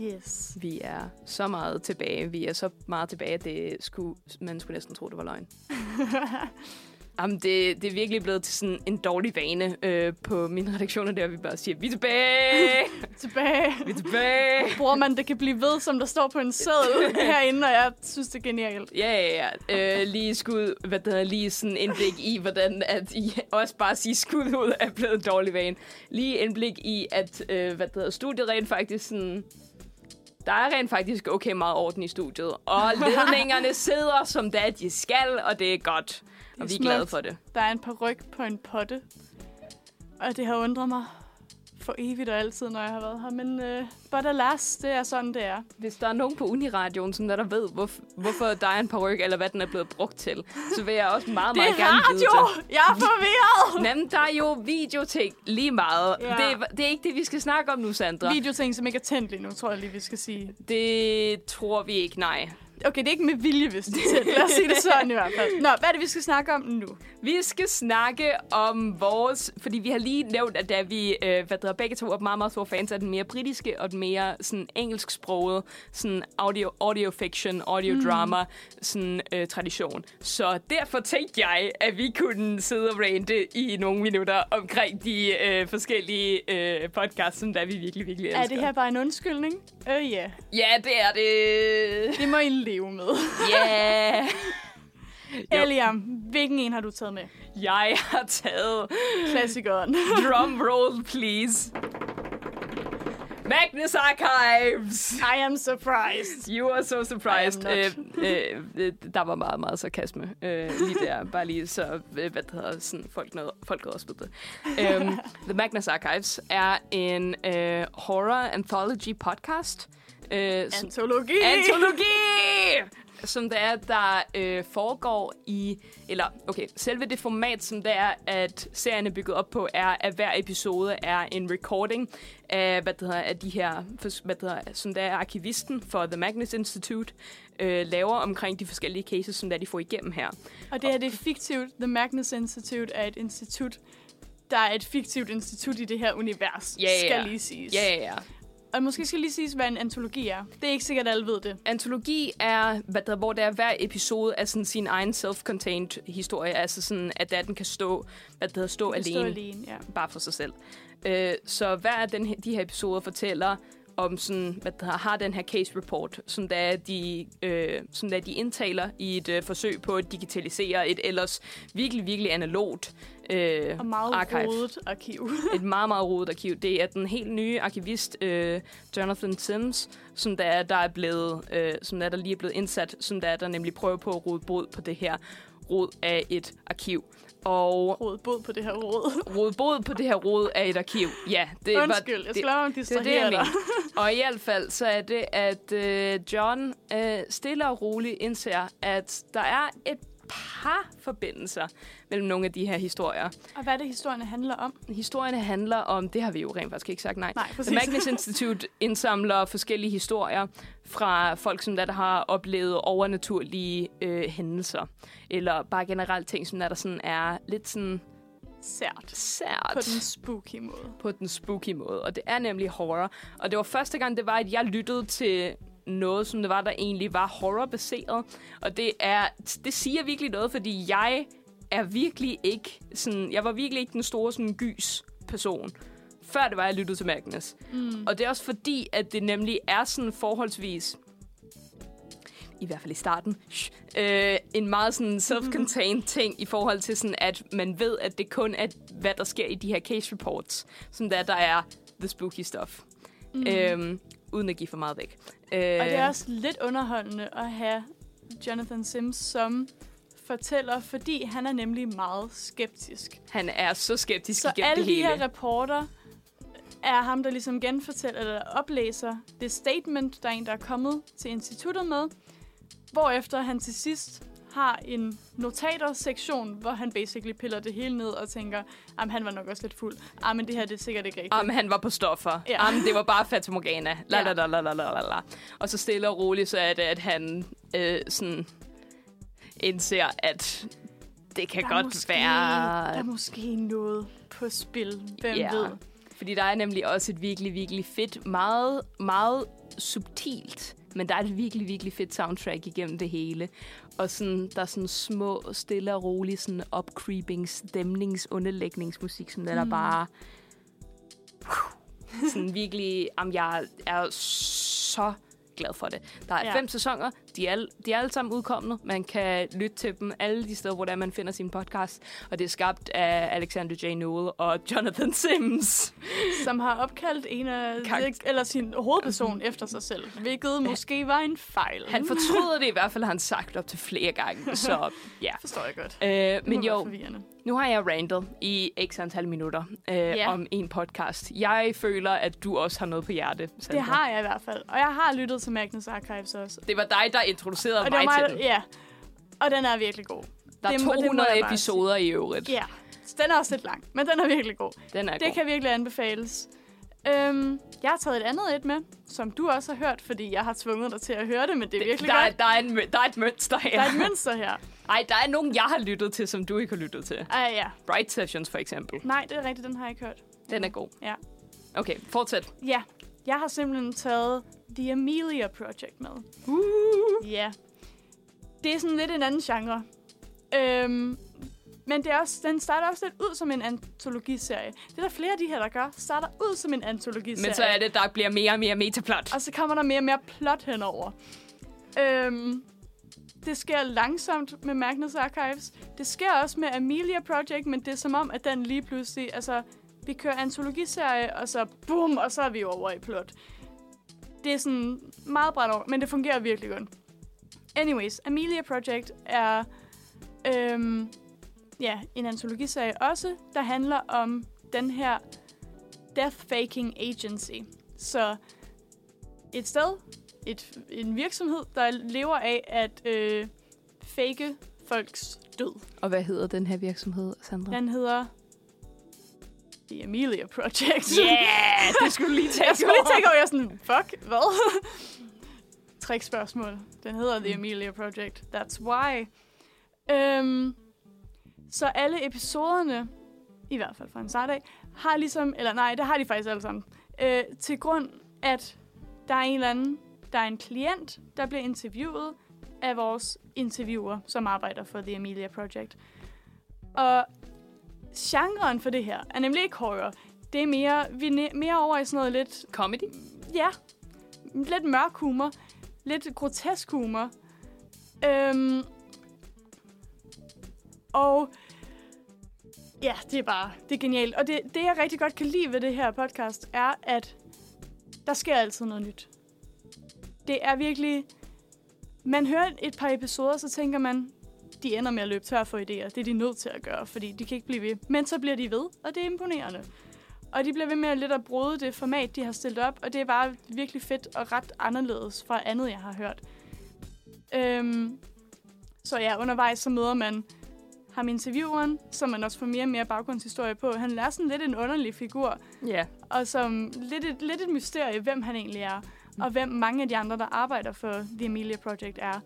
Speaker 2: Yes.
Speaker 1: Vi er så meget tilbage. Vi er så meget tilbage, at det skulle, man skulle næsten tro, det var løgn. Jamen, det, det er virkelig blevet til sådan en dårlig vane øh, på mine redaktioner, der vi bare siger, vi er tilbage,
Speaker 2: Tilbage.
Speaker 1: vi er tilbage.
Speaker 2: Bruger man, det kan blive ved, som der står på en seddel herinde, og jeg synes, det er genialt.
Speaker 1: Ja, ja, ja. Øh, lige skud, hvad der lige sådan indblik i, hvordan at I også bare sige skud ud er blevet en dårlig vane. Lige indblik i, at øh, hvad der studiet rent faktisk sådan... Der er rent faktisk okay meget orden i studiet. Og ledningerne sidder, som det er, de skal, og det er godt. Og
Speaker 2: er
Speaker 1: vi er glade
Speaker 2: smukt.
Speaker 1: for det.
Speaker 2: Der er en par ryg på en potte. Og det har undret mig for evigt og altid, når jeg har været her. Men uh, but alas, det er sådan, det er.
Speaker 1: Hvis der er nogen på Uniradioen, som der, der ved, hvor, hvorfor der er en paryk, eller hvad den er blevet brugt til, så vil jeg også meget, meget
Speaker 2: er
Speaker 1: gerne vide
Speaker 2: radio!
Speaker 1: det.
Speaker 2: Jeg er forvirret!
Speaker 1: Jamen, der er jo videoting lige meget.
Speaker 2: Ja.
Speaker 1: Det, er, det er ikke det, vi skal snakke om nu, Sandra.
Speaker 2: Videoting, som ikke er tændt lige nu, tror jeg lige, vi skal sige.
Speaker 1: Det tror vi ikke, nej.
Speaker 2: Okay, det er ikke med vilje, hvis det er. Lad os sige det sådan i hvert fald. Nå, hvad er det, vi skal snakke om nu?
Speaker 1: Vi skal snakke om vores... Fordi vi har lige nævnt, at da vi øh, hvad der begge to er meget, meget store fans af den mere britiske og den mere sådan, engelsksprogede sådan audio, audio fiction, audio drama sådan, øh, tradition. Så derfor tænkte jeg, at vi kunne sidde og rante i nogle minutter omkring de øh, forskellige øh, podcasts, som der vi virkelig, virkelig elsker.
Speaker 2: Er det her bare en undskyldning? Øh, uh, ja. Yeah.
Speaker 1: Ja, det er det.
Speaker 2: Det må I leve med.
Speaker 1: Ja. Yeah.
Speaker 2: Eliam, hvilken en har du taget med?
Speaker 1: Jeg har taget
Speaker 2: Klassikeren.
Speaker 1: Drum roll, please. Magnus Archives!
Speaker 2: I am surprised.
Speaker 1: You are so surprised.
Speaker 2: Am
Speaker 1: Øh, øh, der var meget, meget sarkasme øh, lige der. Bare lige så, øh, hvad det hedder, sådan, folk, noget, folk havde også ved det. Um, The Magnus Archives er en øh, horror anthology podcast. Øh, som-
Speaker 2: Antologi!
Speaker 1: Antologi! Som det er, der øh, foregår i... Eller, okay, selve det format, som det er, at serien er bygget op på, er, at hver episode er en recording af, hvad det hedder, af de her... Hvad det hedder, som det er arkivisten for The Magnus Institute, øh, laver omkring de forskellige cases, som der de får igennem her.
Speaker 2: Og det her, det er fiktivt. The Magnus Institute er et institut, der er et fiktivt institut i det her univers,
Speaker 1: ja, ja.
Speaker 2: skal lige siges.
Speaker 1: Ja, ja, ja.
Speaker 2: Og måske skal lige siges, hvad en antologi er. Det er ikke sikkert, at alle ved det.
Speaker 1: Antologi er, hvad der, hvor der er hver episode af sådan sin egen self-contained historie. Altså sådan, at der, den kan stå, hvad der stå
Speaker 2: Det
Speaker 1: alene.
Speaker 2: står alene, ja.
Speaker 1: bare for sig selv. Øh, så hver af den, her- de her episoder fortæller om sådan, hvad der har den her case report, som der er de, øh, som der de indtaler i et øh, forsøg på at digitalisere et ellers virkelig, virkelig analogt øh,
Speaker 2: Og meget
Speaker 1: archive.
Speaker 2: rodet arkiv.
Speaker 1: et meget, meget rodet arkiv. Det er den helt nye arkivist, øh, Jonathan Sims, som der, er, der er blevet, øh, som der, er, der lige er blevet indsat, som der, er, der nemlig prøver på at rode bod på det her rod af et arkiv. Og
Speaker 2: Rodet bod på det her råd.
Speaker 1: rode bod på det her rod af et arkiv. Ja, det
Speaker 2: Undskyld, jeg
Speaker 1: det,
Speaker 2: skal lade
Speaker 1: det det, jeg mener. Og i hvert fald, så er det, at øh, John øh, stille og roligt indser, at der er et par forbindelser mellem nogle af de her historier.
Speaker 2: Og hvad er det, historierne handler om?
Speaker 1: Historierne handler om, det har vi jo rent faktisk ikke sagt nej.
Speaker 2: Nej,
Speaker 1: The. Magnus Institute indsamler forskellige historier fra folk, som der, der har oplevet overnaturlige øh, hændelser. Eller bare generelt ting, som der, der sådan er lidt sådan
Speaker 2: Sært.
Speaker 1: sært
Speaker 2: På den spooky måde.
Speaker 1: på den spooky måde. Og det er nemlig horror. Og det var første gang, det var, at jeg lyttede til noget, som det var, der egentlig var horrorbaseret. Og det er, det siger virkelig noget, fordi jeg er virkelig ikke sådan, jeg var virkelig ikke den store sådan gys person før det var, jeg lyttede til Magnus.
Speaker 2: Mm.
Speaker 1: Og det er også fordi, at det nemlig er sådan forholdsvis i hvert fald i starten, øh, en meget sådan self-contained ting i forhold til sådan, at man ved, at det kun er, hvad der sker i de her case reports, som der, der er the spooky stuff. Mm. Øhm, uden at give for meget væk. Øh,
Speaker 2: Og det er også lidt underholdende at have Jonathan Sims som fortæller, fordi han er nemlig meget skeptisk.
Speaker 1: Han er så skeptisk
Speaker 2: Så
Speaker 1: igennem
Speaker 2: alle
Speaker 1: det
Speaker 2: de
Speaker 1: hele.
Speaker 2: her rapporter er ham, der ligesom genfortæller eller oplæser det statement, der er en, der er kommet til instituttet med, hvorefter han til sidst har en notater-sektion, hvor han basically piller det hele ned og tænker, at han var nok også lidt fuld. Ah, men det her det er sikkert ikke rigtigt.
Speaker 1: Om han var på stoffer.
Speaker 2: Ja.
Speaker 1: Ja. Om det var bare Fata Morgana. La, la, la, la, la, la. Og så stille og roligt, så er det, at han øh, sådan indser, at det kan
Speaker 2: der er
Speaker 1: godt
Speaker 2: måske,
Speaker 1: være...
Speaker 2: Der er måske noget på spil. Hvem
Speaker 1: Ja.
Speaker 2: ved?
Speaker 1: Fordi der er nemlig også et virkelig, virkelig fedt, meget, meget subtilt, men der er et virkelig, virkelig fedt soundtrack igennem det hele. Og sådan, der er sådan små, stille og rolig, sådan upcreeping, stemnings, underlægningsmusik, som der
Speaker 2: Mm.
Speaker 1: bare... sådan virkelig... Jamen, jeg er så glad for det. Der er
Speaker 2: ja.
Speaker 1: fem sæsoner. De er, alle- de er alle sammen udkommende. Man kan lytte til dem alle de steder, hvor der man finder sin podcast. Og det er skabt af Alexander J. Newell og Jonathan Sims.
Speaker 2: Som har opkaldt en af,
Speaker 1: Karakter-
Speaker 2: eller sin hovedperson efter sig selv, hvilket måske var en fejl.
Speaker 1: Han fortryder det i hvert fald, har han sagt op til flere gange. Så ja.
Speaker 2: forstår jeg godt.
Speaker 1: Øh, men jo, nu har jeg rantet i x antal minutter øh,
Speaker 2: Ja.
Speaker 1: om en podcast. Jeg føler, at du også har noget på hjerte, Sandra.
Speaker 2: Det har jeg i hvert fald. Og jeg har lyttet til Magnus Archives også.
Speaker 1: Det var dig, der introducerede
Speaker 2: Og det
Speaker 1: mig,
Speaker 2: var
Speaker 1: til den.
Speaker 2: Ja. Og den er virkelig god.
Speaker 1: Der er
Speaker 2: det må- det må
Speaker 1: 200
Speaker 2: jeg bare
Speaker 1: episoder i øvrigt.
Speaker 2: Ja. Den er også lidt lang, men den er virkelig god.
Speaker 1: Den er
Speaker 2: Det
Speaker 1: god.
Speaker 2: kan virkelig anbefales. Øhm, jeg har taget et andet et med, som du også har hørt, fordi jeg har tvunget dig til at høre det, men det er virkelig
Speaker 1: der, er,
Speaker 2: godt.
Speaker 1: der, er en, der er et mønster her.
Speaker 2: Der er et mønster her.
Speaker 1: Ej, der er nogen, jeg har lyttet til, som du ikke har lyttet til.
Speaker 2: Ah, ja.
Speaker 1: Bright Sessions for eksempel.
Speaker 2: Nej, det er rigtigt, den har jeg ikke hørt.
Speaker 1: Den er god.
Speaker 2: Ja.
Speaker 1: Okay, fortsæt.
Speaker 2: Ja, jeg har simpelthen taget The Amelia Project med.
Speaker 1: Uh.
Speaker 2: Ja. Det er sådan lidt en anden genre. Øhm, men det er også, den starter også lidt ud som en antologiserie. Det er der flere af de her, der gør. Starter ud som en antologiserie.
Speaker 1: Men så er det, der bliver mere og mere metaplot.
Speaker 2: Og så kommer der mere og mere plot henover. Øhm, det sker langsomt med Magnus Archives. Det sker også med Amelia Project, men det er som om, at den lige pludselig... Altså, vi kører antologiserie, og så boom, og så er vi over i plot. Det er sådan meget bredt over, men det fungerer virkelig godt. Anyways, Amelia Project er øhm, ja, en antologiserie også, der handler om den her Death Faking Agency. Så et sted, et, en virksomhed, der lever af at øh, fake folks død.
Speaker 1: Og hvad hedder den her virksomhed, Sandra?
Speaker 2: Den hedder The Amelia Project.
Speaker 1: Yeah, det skulle lige tænke
Speaker 2: jeg skulle lige tænke over, jeg sådan, fuck, hvad? Trickspørgsmål. Den hedder The Amelia Project. That's why. Øhm, så alle episoderne, i hvert fald fra en start af, har ligesom, eller nej, det har de faktisk alle sammen, øh, til grund, at der er en eller anden, der er en klient, der bliver interviewet af vores interviewer, som arbejder for The Amelia Project. Og genren for det her er nemlig ikke horror. Det er mere, vi er mere over i sådan noget lidt
Speaker 1: Comedy?
Speaker 2: ja, lidt mørk humor. Lidt grotesk humor. Øhm, og ja, det er bare, det er genialt. Og det, det, jeg rigtig godt kan lide ved det her podcast, er, at der sker altid noget nyt. Det er virkelig... Man hører et par episoder, så tænker man, de ender med at løbe tør for idéer. Det er de nødt til at gøre, fordi de kan ikke blive ved. Men så bliver de ved, og det er imponerende. Og de bliver ved med at lidt at bryde det format, de har stillet op, og det er bare virkelig fedt og ret anderledes fra andet, jeg har hørt. Øhm, så ja, undervejs så møder man ham intervieweren, som man også får mere og mere baggrundshistorie på. Han er sådan lidt en underlig figur,
Speaker 1: Ja.
Speaker 2: og som lidt et, lidt et mysterie, hvem han egentlig er, og hvem mange af de andre, der arbejder for The Amelia Project er.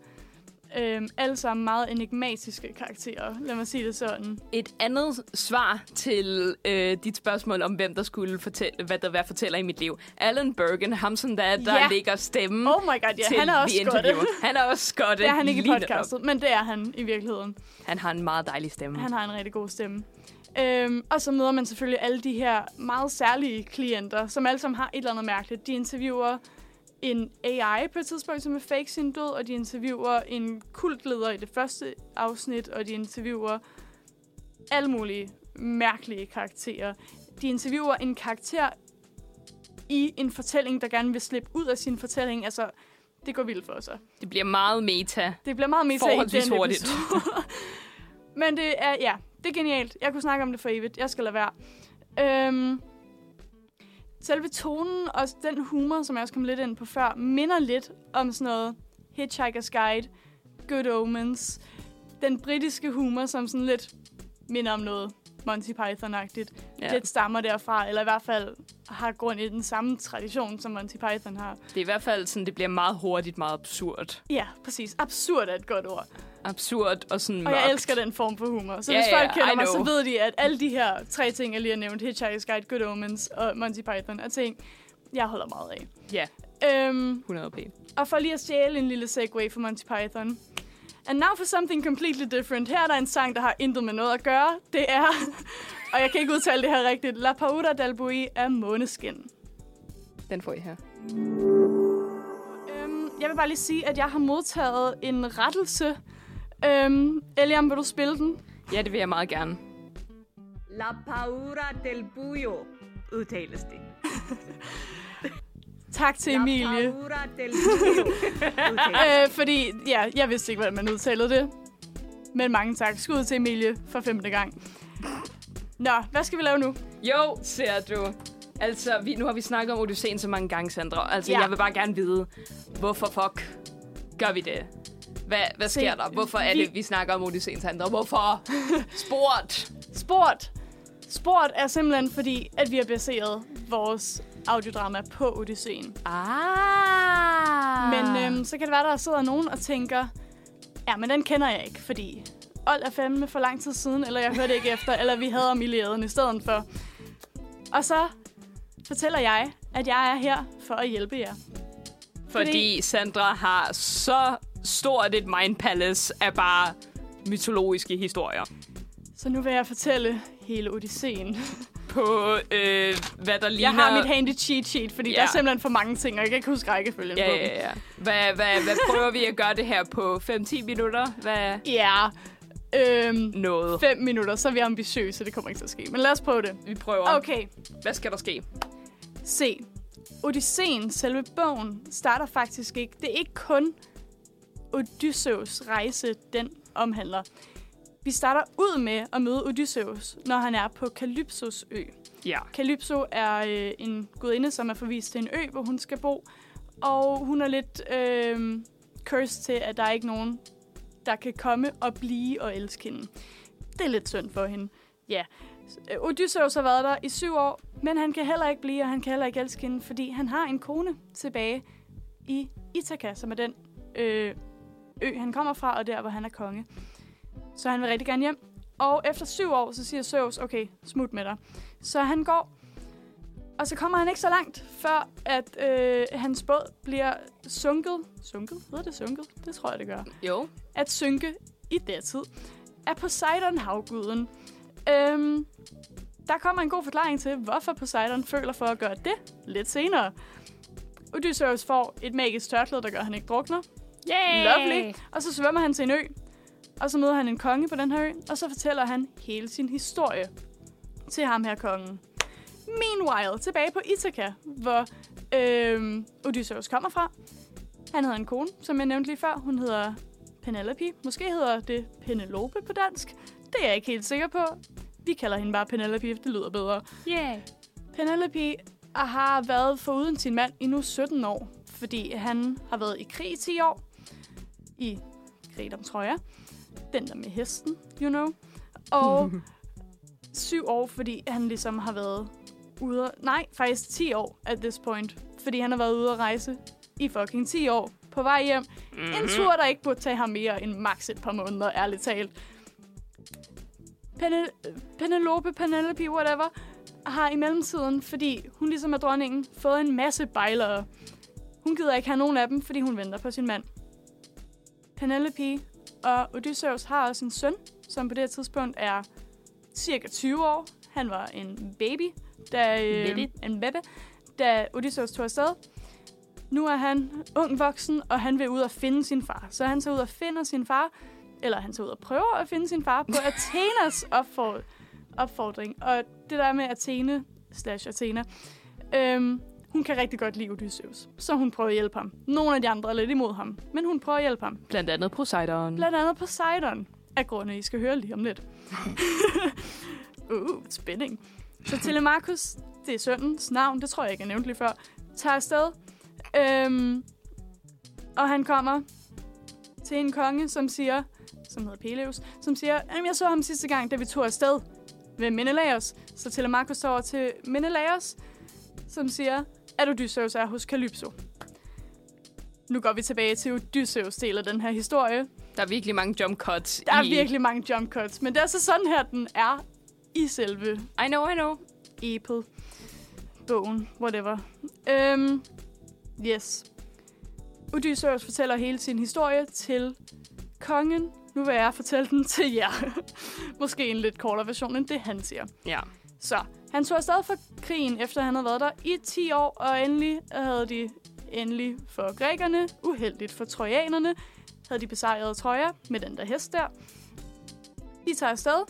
Speaker 2: Øhm, alle sammen meget enigmatiske karakterer, lad mig sige det sådan.
Speaker 1: Et andet svar til øh, dit spørgsmål om, hvem der skulle fortælle, hvad der hvad fortæller i mit liv. Alan Bergen, ham som der, der
Speaker 2: Ja.
Speaker 1: ligger stemmen
Speaker 2: Oh my god, ja,
Speaker 1: til
Speaker 2: han er også skotte.
Speaker 1: Han er også skotte.
Speaker 2: Det er han ikke i podcastet, men det er han i virkeligheden.
Speaker 1: Han har en meget dejlig stemme.
Speaker 2: Han har en rigtig god stemme. Øhm, og så møder man selvfølgelig alle de her meget særlige klienter, som alle sammen har et eller andet mærkeligt. De interviewer en AI på et tidspunkt, som er fake sin død, og de interviewer en kultleder i det første afsnit, og de interviewer alle mulige mærkelige karakterer. De interviewer en karakter i en fortælling, der gerne vil slippe ud af sin fortælling. Altså, det går vildt for sig.
Speaker 1: Det bliver meget meta.
Speaker 2: Det bliver meget meta i den
Speaker 1: hurtigt.
Speaker 2: Men det er, ja, det er genialt. Jeg kunne snakke om det for evigt. Jeg skal lade være. Øhm, selve tonen og den humor, som jeg også kom lidt ind på før, minder lidt om sådan noget Hitchhiker's Guide, Good Omens. Den britiske humor, som sådan lidt minder om noget Monty Python-agtigt.
Speaker 1: Ja.
Speaker 2: Lidt stammer derfra, eller i hvert fald har grund i den samme tradition, som Monty Python har.
Speaker 1: Det er i hvert fald sådan, det bliver meget hurtigt, meget absurd.
Speaker 2: Ja, præcis. Absurd er et godt ord.
Speaker 1: Absurd og sådan
Speaker 2: Og
Speaker 1: mørkt.
Speaker 2: jeg elsker den form for humor. Så
Speaker 1: Ja,
Speaker 2: hvis
Speaker 1: ja,
Speaker 2: folk kender
Speaker 1: I
Speaker 2: mig, så ved de, at alle de her tre ting, jeg lige har nævnt, Hitchhiker's Guide, Good Omens og Monty Python, er ting, jeg holder meget af.
Speaker 1: Ja,
Speaker 2: Øhm,
Speaker 1: 100p.
Speaker 2: og for lige at stjæle en lille segue for Monty Python. And now for something completely different. Her er der en sang, der har intet med noget at gøre. Det er, og jeg kan ikke udtale det her rigtigt, La Pauda del Bui af Måneskin.
Speaker 1: Den får I her.
Speaker 2: Øhm, jeg vil bare lige sige, at jeg har modtaget en rettelse. Øhm, Eliam, vil du spille den?
Speaker 1: Ja, det vil jeg meget gerne.
Speaker 3: La paura del buio udtales det.
Speaker 2: Tak til
Speaker 3: La
Speaker 2: Emilie.
Speaker 3: paura del buio udtales
Speaker 2: Øh, fordi, ja, jeg vidste ikke, hvordan man udtalede det. Men mange tak. Skud til Emilie for femte gang. Nå, hvad skal vi lave nu?
Speaker 1: Jo, ser du. Altså, vi, nu har vi snakket om Odysseen så mange gange, Sandra. Altså,
Speaker 2: ja.
Speaker 1: jeg vil bare gerne vide, hvorfor fuck gør vi det? Hvad, hvad sker der? Hvorfor er
Speaker 2: vi-
Speaker 1: det, vi snakker om Odysseen, Sandra? Hvorfor? Sport!
Speaker 2: Sport. Sport er simpelthen fordi, at vi har baseret vores audiodrama på Odysseen.
Speaker 1: Ah!
Speaker 2: Men øhm, så kan det være, der sidder nogen og tænker, ja, men den kender jeg ikke, fordi Old er fandme for lang tid siden, eller jeg hørte ikke efter, eller vi havde om i stedet for. Og så fortæller jeg, at jeg er her for at hjælpe jer.
Speaker 1: Fordi Sandra har så stort et mind palace af bare mytologiske historier.
Speaker 2: Så nu vil jeg fortælle hele Odysseen.
Speaker 1: På, øh, hvad der ligner...
Speaker 2: Jeg har mit handy cheat sheet, fordi
Speaker 1: Ja.
Speaker 2: der er simpelthen for mange ting, og jeg kan ikke huske rækkefølgen
Speaker 1: Ja,
Speaker 2: på
Speaker 1: ja, ja. Hvad, hvad, hvad prøver vi at gøre det her på 5-10 minutter? Hvad?
Speaker 2: Ja, øhm,
Speaker 1: Noget.
Speaker 2: fem minutter, så er vi ambitiøse, det kommer ikke til at ske. Men lad os prøve det.
Speaker 1: Vi prøver.
Speaker 2: Okay,
Speaker 1: Hvad skal der ske?
Speaker 2: se. Odysseen, selve bogen, starter faktisk ikke. Det er ikke kun Odysseus rejse, den omhandler. Vi starter ud med at møde Odysseus, når han er på Kalypsos ø.
Speaker 1: Ja.
Speaker 2: Calypso er øh, en gudinde, som er forvist til en ø, hvor hun skal bo. Og hun er lidt øh, cursed til, at der er ikke nogen, der kan komme og blive og elske hende. Det er lidt synd for hende. Ja. Odysseus har været der i syv år, men han kan heller ikke blive, og han kan heller ikke elske hende, fordi han har en kone tilbage i Ithaka, som er den øh, ø, han kommer fra, og der, hvor han er konge. Så han vil rigtig gerne hjem. Og efter syv år, så siger Zeus, okay, smut med dig. Så han går, og så kommer han ikke så langt, før at øh, hans båd bliver sunket. Sunket? Hedder det sunket? Det tror jeg, det gør.
Speaker 1: Jo.
Speaker 2: At synke i dertid er Poseidon havguden. Øhm, der kommer en god forklaring til, hvorfor Poseidon føler for at gøre det lidt senere. Odysseus får et magisk tørklæde, der gør, at han ikke drukner.
Speaker 1: Yay!
Speaker 2: Lovely. Og så svømmer han til en ø. Og så møder han en konge på den her ø. Og så fortæller han hele sin historie til ham her kongen. Meanwhile, tilbage på Ithaka, hvor øh, Odysseus kommer fra. Han havde en kone, som jeg nævnte lige før. Hun hedder Penelope. Måske hedder det Penelope på dansk. Det er jeg ikke helt sikker på. Vi kalder hende bare Penelope, det lyder bedre.
Speaker 1: Yeah.
Speaker 2: Penelope har været foruden sin mand i nu 17 år, fordi han har været i krig i 10 år. I krig om Troja. Den der med hesten, you know. Og syv år, fordi han ligesom har været ude... Nej, faktisk 10 år at this point. Fordi han har været ude at rejse i fucking 10 år på vej hjem. Mm-hmm. En tur, der ikke burde tage ham mere end maks et par måneder, ærligt talt. Pene- Penelope, Penelope, whatever, har i mellemtiden, fordi hun ligesom er dronningen, fået en masse bejlere. Hun gider ikke have nogen af dem, fordi hun venter på sin mand. Penelope og Odysseus har også en søn, som på det her tidspunkt er cirka 20 år. Han var en baby, da, øh, en bebe, da Odysseus tog afsted. Nu er han ung voksen, og han vil ud og finde sin far. Så han tager ud og finder sin far, eller han tager ud og prøver at finde sin far på Athenas opfor- opfordring. Og det der med Athene slash Athena, øhm, hun kan rigtig godt lide Odysseus. Så hun prøver at hjælpe ham. Nogle af de andre er lidt imod ham, men hun prøver at hjælpe ham.
Speaker 1: Blandt andet Poseidon.
Speaker 2: Blandt andet Poseidon. Af grunde, I skal høre lige om lidt. uh, spænding. Så Telemachus, det er søndens navn, det tror jeg ikke, jeg nævnte lige før, tager afsted. Øhm, og han kommer til en konge, som siger, som hedder Peleus, som siger, at jeg så ham sidste gang, da vi tog afsted med Menelaos. Så Telemachus står over til Menelaos, som siger, at Odysseus er hos Calypso. Nu går vi tilbage til Odysseus del af den her historie.
Speaker 1: Der er virkelig mange jump cuts
Speaker 2: Der er
Speaker 1: i...
Speaker 2: virkelig mange jump cuts, men det er så sådan her, den er i selve
Speaker 1: I know, I know.
Speaker 2: epet, bogen, whatever. Øhm, yes. Odysseus fortæller hele sin historie til kongen. Nu vil jeg fortælle den til jer. Måske en lidt kortere version end det, han siger.
Speaker 1: Ja.
Speaker 2: Så, han tog afsted fra krigen, efter han havde været der i 10 år, og endelig havde de, endelig for grækerne, uheldigt for trojanerne, havde de besejret Troja med den der hest der. De tager afsted,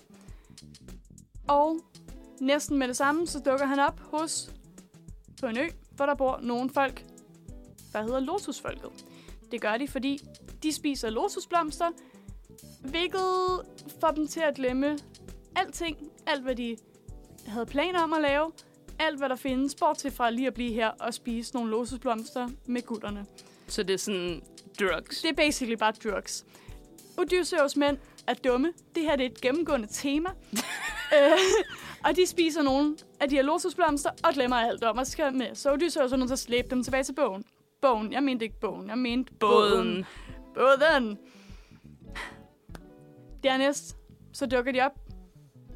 Speaker 2: og næsten med det samme, så dukker han op hos, på en ø, hvor der bor nogle folk, der hedder lotusfolket. Det gør de, fordi de spiser lotusblomster, hvilket får dem til at glemme alting, alt hvad de havde planer om at lave, alt hvad der findes, bortset fra lige at blive her og spise nogle lotusblomster med gutterne.
Speaker 1: Så det er sådan drugs.
Speaker 2: Det er basically bare drugs. Odysseus mænd er dumme. Det her det er et gennemgående tema. øh, og de spiser nogle af de her lotusblomster og glemmer alt om at skal med. Så Odysseus er nødt til at slæbe dem tilbage til bogen. Bogen. Jeg mente ikke bogen. Jeg mente.
Speaker 1: Båden.
Speaker 2: Båden. Dernæst så dukker de op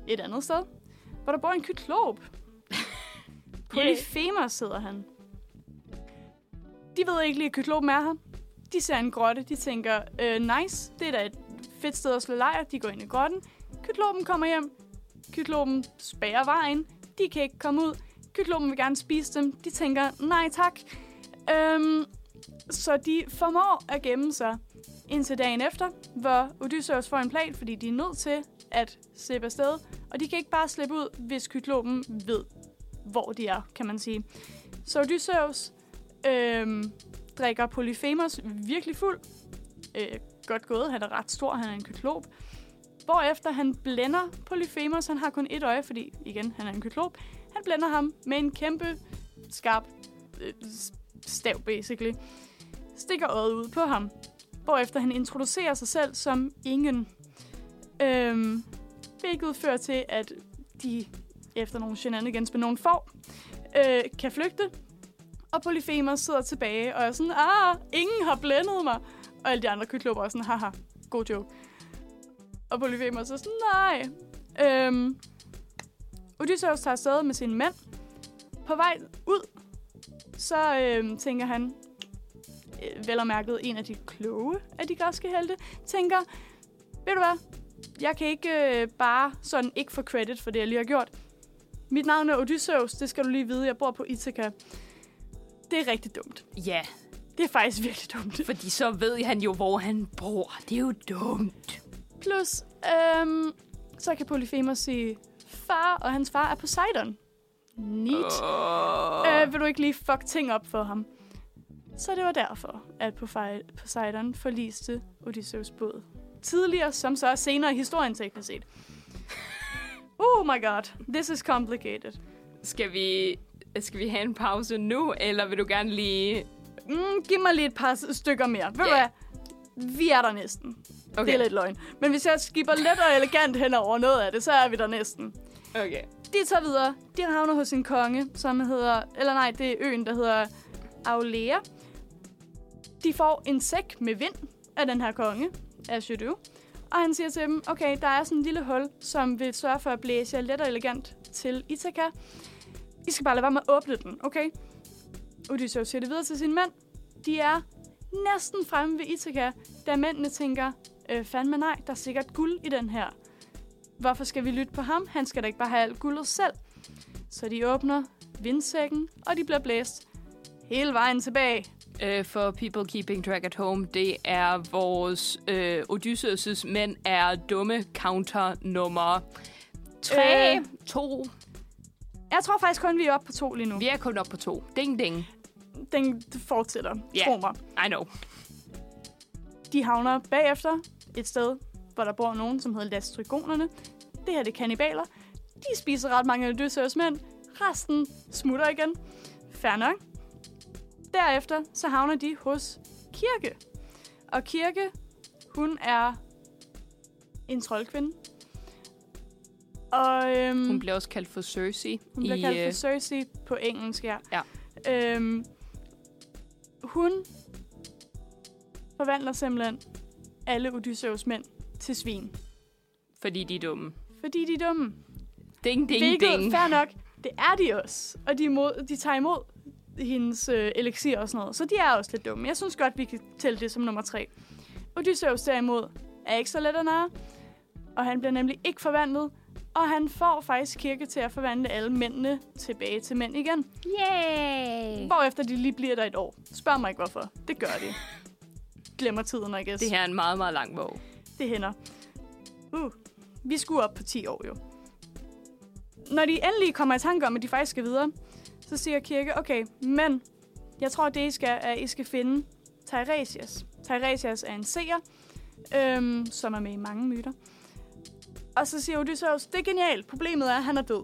Speaker 2: et andet sted, hvor der bor en kyklop. Polyphemus sidder han. De ved ikke lige, at kyklopen er her. De ser en grotte. De tænker, øh, nice, det er da et fedt sted at slå lejr. De går ind i grotten. Kyklopen kommer hjem. Kyklopen spærrer vejen. De kan ikke komme ud. Kyklopen vil gerne spise dem. De tænker, nej tak. Øhm, så de formår at gemme sig indtil dagen efter, hvor Odysseus får en plan, fordi de er nødt til at slippe afsted. Og de kan ikke bare slippe ud, hvis kyklopen ved, hvor de er, kan man sige. Så Odysseus øh, drikker Polyphemus virkelig fuld. Øh, godt gået, han er ret stor, han er en kyklop. Hvorefter han blænder Polyphemus, han har kun et øje, fordi igen, han er en kyklop. Han blænder ham med en kæmpe, skarp øh, stav, basically. Stikker øjet ud på ham. Hvorefter han introducerer sig selv som ingen. Øhm, hvilket fører til, at de efter nogle shenanigans med nogle får, øh, kan flygte. Og Polyphemus sidder tilbage og er sådan, ah, ingen har blændet mig. Og alle de andre kykloper er sådan, haha, god joke. Og Polyphemus er sådan, nej. Øhm, Odysseus tager afsted med sine mænd. På vej ud, så øhm, tænker han, vel og mærket en af de kloge af de græske helte, tænker, ved du hvad, jeg kan ikke øh, bare sådan ikke få credit for det, jeg lige har gjort. Mit navn er Odysseus, det skal du lige vide, jeg bor på Ithaka. Det er rigtig dumt.
Speaker 1: Ja,
Speaker 2: Det er faktisk virkelig dumt.
Speaker 1: fordi så ved han jo, hvor han bor. Det er jo dumt.
Speaker 2: Plus, øhm, så kan Polyphemus sige, far og hans far er Poseidon. Neat.
Speaker 1: Oh.
Speaker 2: Øh, vil du ikke lige fuck ting op for ham? Så det var derfor, at Poseidon forliste Odysseus båd. Tidligere, som så er senere i historien teknisk set. Oh my god, this is complicated.
Speaker 1: Skal vi, skal vi have en pause nu, eller vil du gerne lige...
Speaker 2: Mm, giv mig lige et par stykker mere. Ved du
Speaker 1: Ja.
Speaker 2: hvad? Vi er der næsten. Okay. Det er lidt løgn. Men hvis jeg skipper let og elegant hen over noget af det, så er vi der næsten.
Speaker 1: Okay.
Speaker 2: De tager videre. De havner hos en konge, som hedder... Eller nej, det er øen, der hedder Aulea. De får en sæk med vind af den her konge, af Shadu. Og han siger til dem, okay, der er sådan en lille hul, som vil sørge for at blæse jer let og elegant til Ithaka. I skal bare lade være med at åbne den, okay? Odysseus siger det videre til sin mænd. De er næsten fremme ved Ithaka, da mændene tænker, øh, fandme nej, der er sikkert guld i den her. Hvorfor skal vi lytte på ham? Han skal da ikke bare have alt guldet selv. Så de åbner vindsækken, og de bliver blæst hele vejen tilbage.
Speaker 1: Uh, for people keeping track at home, det er vores uh, Odysseus' mænd er dumme counter nummer 3,
Speaker 2: Øh.
Speaker 1: 2.
Speaker 2: Jeg tror faktisk kun, vi er oppe på to lige nu.
Speaker 1: Vi er kun op på 2. Ding, ding.
Speaker 2: Den fortsætter,
Speaker 1: Ja.
Speaker 2: tro mig.
Speaker 1: I know.
Speaker 2: De havner bagefter et sted, hvor der bor nogen, som hedder Lastrigonerne. Det her det er kannibaler. De spiser ret mange af Odysseus mænd. Resten smutter igen. Fair nok. Derefter så havner de hos Kirke. Og Kirke, hun er en troldkvinde. Og øhm,
Speaker 1: Hun bliver også kaldt for Cersei.
Speaker 2: hun bliver
Speaker 1: i,
Speaker 2: kaldt
Speaker 1: øh,
Speaker 2: for Cersei på engelsk, ja.
Speaker 1: Ja.
Speaker 2: Øhm, hun forvandler simpelthen alle Odysseus mænd til svin.
Speaker 1: Fordi de er dumme.
Speaker 2: Fordi de er dumme.
Speaker 1: Ding, ding,
Speaker 2: Hvilket,
Speaker 1: ding.
Speaker 2: fair nok, det er de også. Og de, imod, de tager imod hendes øh, elixir og sådan noget. Så de er også lidt dumme. Jeg synes godt, vi kan tælle det som nummer tre. Odysseus derimod er ikke så let at narre. Og han bliver nemlig ikke forvandlet. Og han får faktisk kirke til at forvandle alle mændene tilbage til mænd igen.
Speaker 1: Yay!
Speaker 2: Hvorefter de lige bliver der et år. Spørg mig ikke hvorfor. Det gør de. Glemmer tiden, I guess.
Speaker 1: Det her er en meget, meget lang bog.
Speaker 2: Det hænder. Uh, vi skulle op på 10 år jo. Når de endelig kommer i tanke om, at de faktisk skal videre, så siger Kirke, okay, men jeg tror, det I skal, er, at I skal finde Tiresias. Tiresias er en seer, øhm, som er med i mange myter. Og så siger Odysseus, det er genialt, problemet er, at han er død.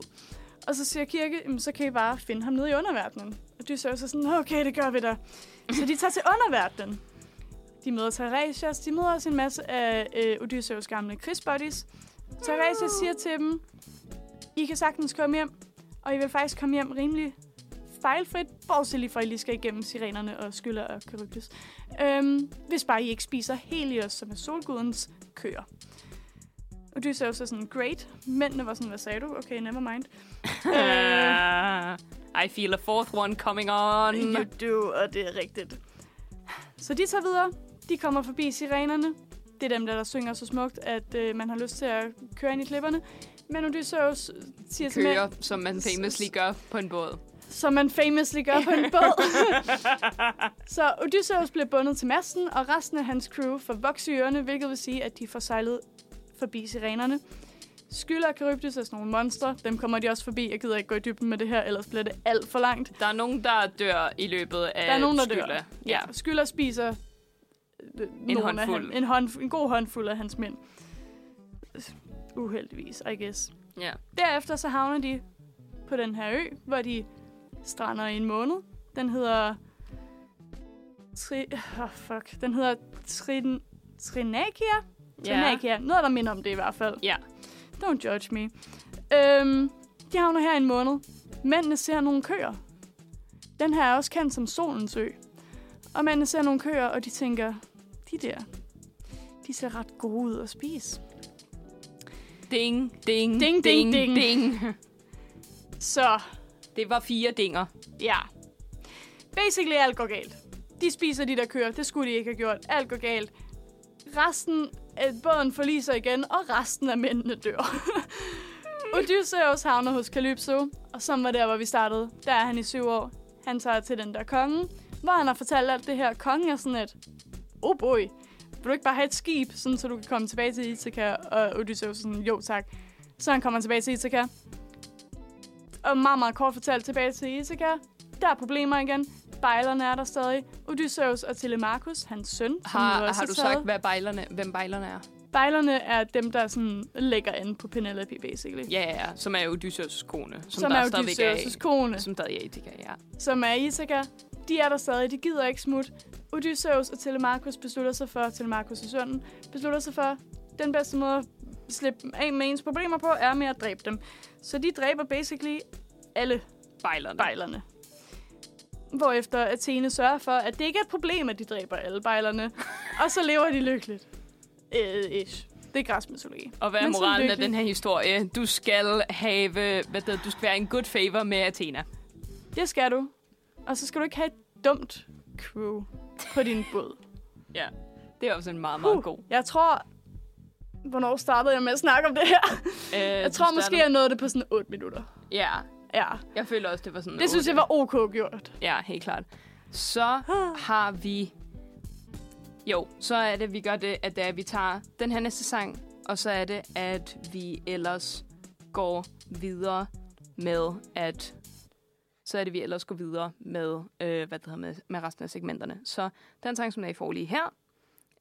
Speaker 2: Og så siger Kirke, "Jamen, så kan I bare finde ham nede i underverdenen. Og Odysseus er sådan, okay, det gør vi da. Så de tager til underverdenen. De møder Tiresias, de møder også en masse af øh, Odysseus gamle krigsbuddies. Tiresias siger til dem, I kan sagtens komme hjem, og I vil faktisk komme hjem rimelig fejlfrit, bortset lige fra, at I lige skal igennem sirenerne og skylder og Charybdis. Øhm, hvis bare I ikke spiser Helios, som er solgudens køer. Odysseus er sådan, great. Mændene var sådan, hvad sagde du? Okay, never mind. øh,
Speaker 1: I feel a fourth one coming on.
Speaker 2: You do, og det er rigtigt. Så de tager videre. De kommer forbi sirenerne. Det er dem, der, der synger så smukt, at øh, man har lyst til at køre ind i klipperne. Men Odysseus siger til
Speaker 1: Kører,
Speaker 2: mænd,
Speaker 1: som man famously gør på en båd.
Speaker 2: Som man famously gør på en båd. så Odysseus bliver bundet til masten, og resten af hans crew får voks i ørerne, hvilket vil sige, at de får sejlet forbi sirenerne. Skyller og Charybdis er sådan nogle monstre. Dem kommer de også forbi. Jeg gider ikke gå i dybden med det her, ellers bliver det alt for langt.
Speaker 1: Der er nogen, der dør i løbet af
Speaker 2: Der er nogen, der
Speaker 1: Skylla.
Speaker 2: dør.
Speaker 1: Ja.
Speaker 2: Skyller spiser øh, af
Speaker 1: håndfuld.
Speaker 2: Han, en, hånd, en god håndfuld af hans mænd. Uheldigvis, I guess.
Speaker 1: ja.
Speaker 2: Derefter så havner de på den her ø, hvor de strander i en måned. Den hedder... Tri... Oh, fuck. Den hedder Trin... Trinakia? Trinakia. Noget, der minder om det i hvert fald.
Speaker 1: Ja.
Speaker 2: Don't judge me. Øhm, de havner her i en måned. Mændene ser nogle køer. Den her er også kendt som Solens Ø. Og mændene ser nogle køer, og de tænker, de der, de ser ret gode ud at spise.
Speaker 1: Ding, Ding,
Speaker 2: ding,
Speaker 1: ding,
Speaker 2: ding,
Speaker 1: ding.
Speaker 2: ding. Så
Speaker 1: det var fire dinger.
Speaker 2: Ja. Basically alt går galt. De spiser de der kører. Det skulle de ikke have gjort. Alt går galt. Resten af båden forliser igen, og resten af mændene dør. Odysseus havner hos Calypso, og som var der, hvor vi startede. Der er han i syv år. han tager til den der konge, hvor han har fortalt alt det her. Kongen er sådan et, oh boy, vil du ikke bare have et skib, sådan, så du kan komme tilbage til Ithaka? Og Odysseus sådan, jo tak. Så han kommer tilbage til Ithaka. Og meget, meget kort fortalt tilbage til Ithaka. Der er problemer igen. Bejlerne er der stadig. Odysseus og Telemachus, hans søn, som
Speaker 1: Har,
Speaker 2: også
Speaker 1: har du
Speaker 2: taget.
Speaker 1: sagt, hvad bejlerne, hvem bejlerne er?
Speaker 2: Bejlerne er dem, der sådan lægger an på Penelope, basically.
Speaker 1: Ja, ja, ja. Som er Odysseus kone. Som,
Speaker 2: som
Speaker 1: der
Speaker 2: er Odysseus' kone,
Speaker 1: Som stadig er Etika, ja.
Speaker 2: som er Ithaka. De er der stadig, de gider ikke smut. Odysseus og Telemachus beslutter sig for, Telemachus og sønnen, beslutter sig for, den bedste måde slippe af med ens problemer på, er med at dræbe dem. Så de dræber basically alle
Speaker 1: Bejlerne.
Speaker 2: bejlerne. Hvorefter Athene sørger for, at det ikke er et problem, at de dræber alle bejlerne. og så lever de lykkeligt. Øh, ish. Det er græsmytologi.
Speaker 1: Og hvad er
Speaker 2: Men
Speaker 1: moralen af den her historie? Du skal have, hvad det, du skal være en good favor med Athena.
Speaker 2: Det skal du. Og så skal du ikke have et dumt crew på din båd.
Speaker 1: Ja. Det er også en meget, meget
Speaker 2: Huh.
Speaker 1: god.
Speaker 2: Jeg tror... Hvornår startede jeg med at snakke om det her?
Speaker 1: Øh,
Speaker 2: Jeg tror måske, jeg nåede det på sådan 8 minutter.
Speaker 1: Ja,
Speaker 2: Ja,
Speaker 1: jeg føler også, det var sådan
Speaker 2: det synes jeg var ok gjort.
Speaker 1: Ja, helt klart. Så har vi... Jo, så er det, vi gør det, at, det er, at vi tager den her næste sang, og så er det, at vi ellers går videre med at... Så er det, vi ellers går videre med, øh, hvad det hedder, med, med resten af segmenterne. Så den sang, som er I får lige her,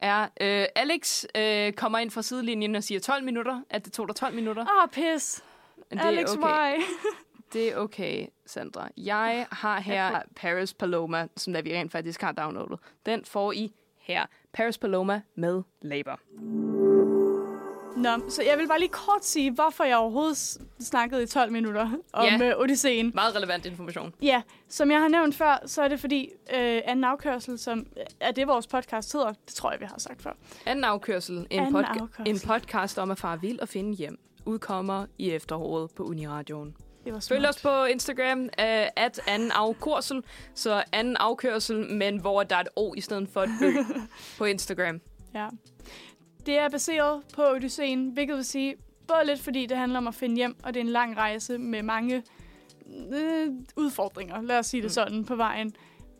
Speaker 1: er øh, Alex øh, kommer ind fra sidelinjen og siger 12 minutter, at det tog dig 12 minutter.
Speaker 2: Åh, oh, pis.
Speaker 1: Men
Speaker 2: Alex,
Speaker 1: det er okay.
Speaker 2: why?
Speaker 1: Det er okay, Sandra. Jeg har her Paris Paloma, som der vi rent faktisk har downloadet. Den får I her. Paris Paloma med Labor.
Speaker 2: Nå, så jeg vil bare lige kort sige, hvorfor jeg overhovedet snakkede i 12 minutter om
Speaker 1: Ja.
Speaker 2: yeah. Odysseen.
Speaker 1: Meget relevant information.
Speaker 2: Ja, som jeg har nævnt før, så er det fordi øh, anden afkørsel, som er det, vores podcast hedder. Det tror jeg, vi har sagt før.
Speaker 1: Anden afkørsel. En,
Speaker 2: Anden
Speaker 1: podca-
Speaker 2: afkørsel.
Speaker 1: en podcast om at fare vild og finde hjem. Udkommer i efteråret på Uniradioen. Følg os på Instagram, uh, at anden afkørsel. Så anden afkørsel, men hvor der er et O i stedet for et Ø på Instagram.
Speaker 2: Ja. Det er baseret på Odysseen, hvilket vil sige, både lidt fordi det handler om at finde hjem, og det er en lang rejse med mange øh, udfordringer, lad os sige det
Speaker 1: Mm.
Speaker 2: sådan, på vejen.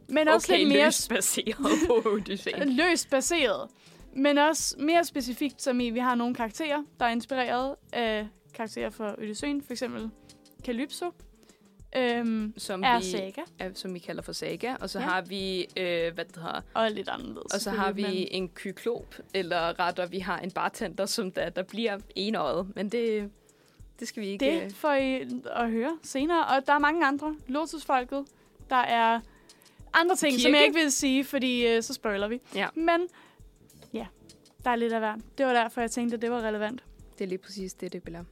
Speaker 2: Men også
Speaker 1: Okay,
Speaker 2: lidt mere
Speaker 1: løst baseret på Odysseen.
Speaker 2: løst baseret. Men også mere specifikt, som i, vi har nogle karakterer, der er inspireret af karakterer fra Odysseen, for eksempel Calypso, øhm,
Speaker 1: Som
Speaker 2: er
Speaker 1: vi,
Speaker 2: Saga,
Speaker 1: er, som vi kalder for Saga. Og så
Speaker 2: Ja.
Speaker 1: har vi, øh, hvad det hedder,
Speaker 2: og lidt anderledes.
Speaker 1: og så har vi
Speaker 2: selvfølgelig,
Speaker 1: en kyklop, eller retter, vi har en bartender, som der, der bliver enøjet. Men det, det skal vi
Speaker 2: Men
Speaker 1: ikke...
Speaker 2: det får I at høre senere. Og der er mange andre. Lotusfolket, der er andre ting, Kirke. som jeg ikke vil sige, fordi øh, så spoiler vi.
Speaker 1: Ja.
Speaker 2: Men ja, der er lidt af hver. Det var derfor, jeg tænkte, at det var relevant.
Speaker 1: Det er lige præcis det, det bliver.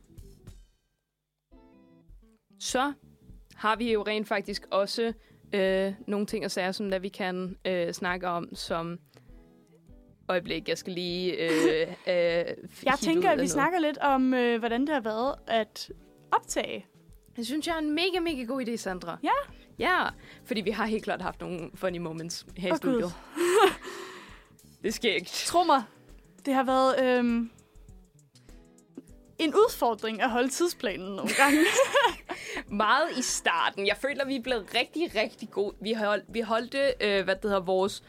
Speaker 1: Så har vi jo rent faktisk også øh, nogle ting og sager, som der vi kan øh, snakke om, som... Øjeblik, jeg skal lige... Øh, øh,
Speaker 2: Jeg tænker, at vi snakker lidt om, øh, hvordan det har været at optage.
Speaker 1: Det synes jeg er en mega, mega god idé, Sandra.
Speaker 2: Ja.
Speaker 1: Ja, fordi vi har helt klart haft nogle funny moments her i
Speaker 2: Åh, Gud.
Speaker 1: studiet. det sker ikke.
Speaker 2: Tro mig, det har været øhm, en udfordring at holde tidsplanen nogle gange.
Speaker 1: Meget i starten. Jeg føler, vi er blevet rigtig, rigtig gode. Vi, hold, vi holdte, øh, hvad det hedder, vores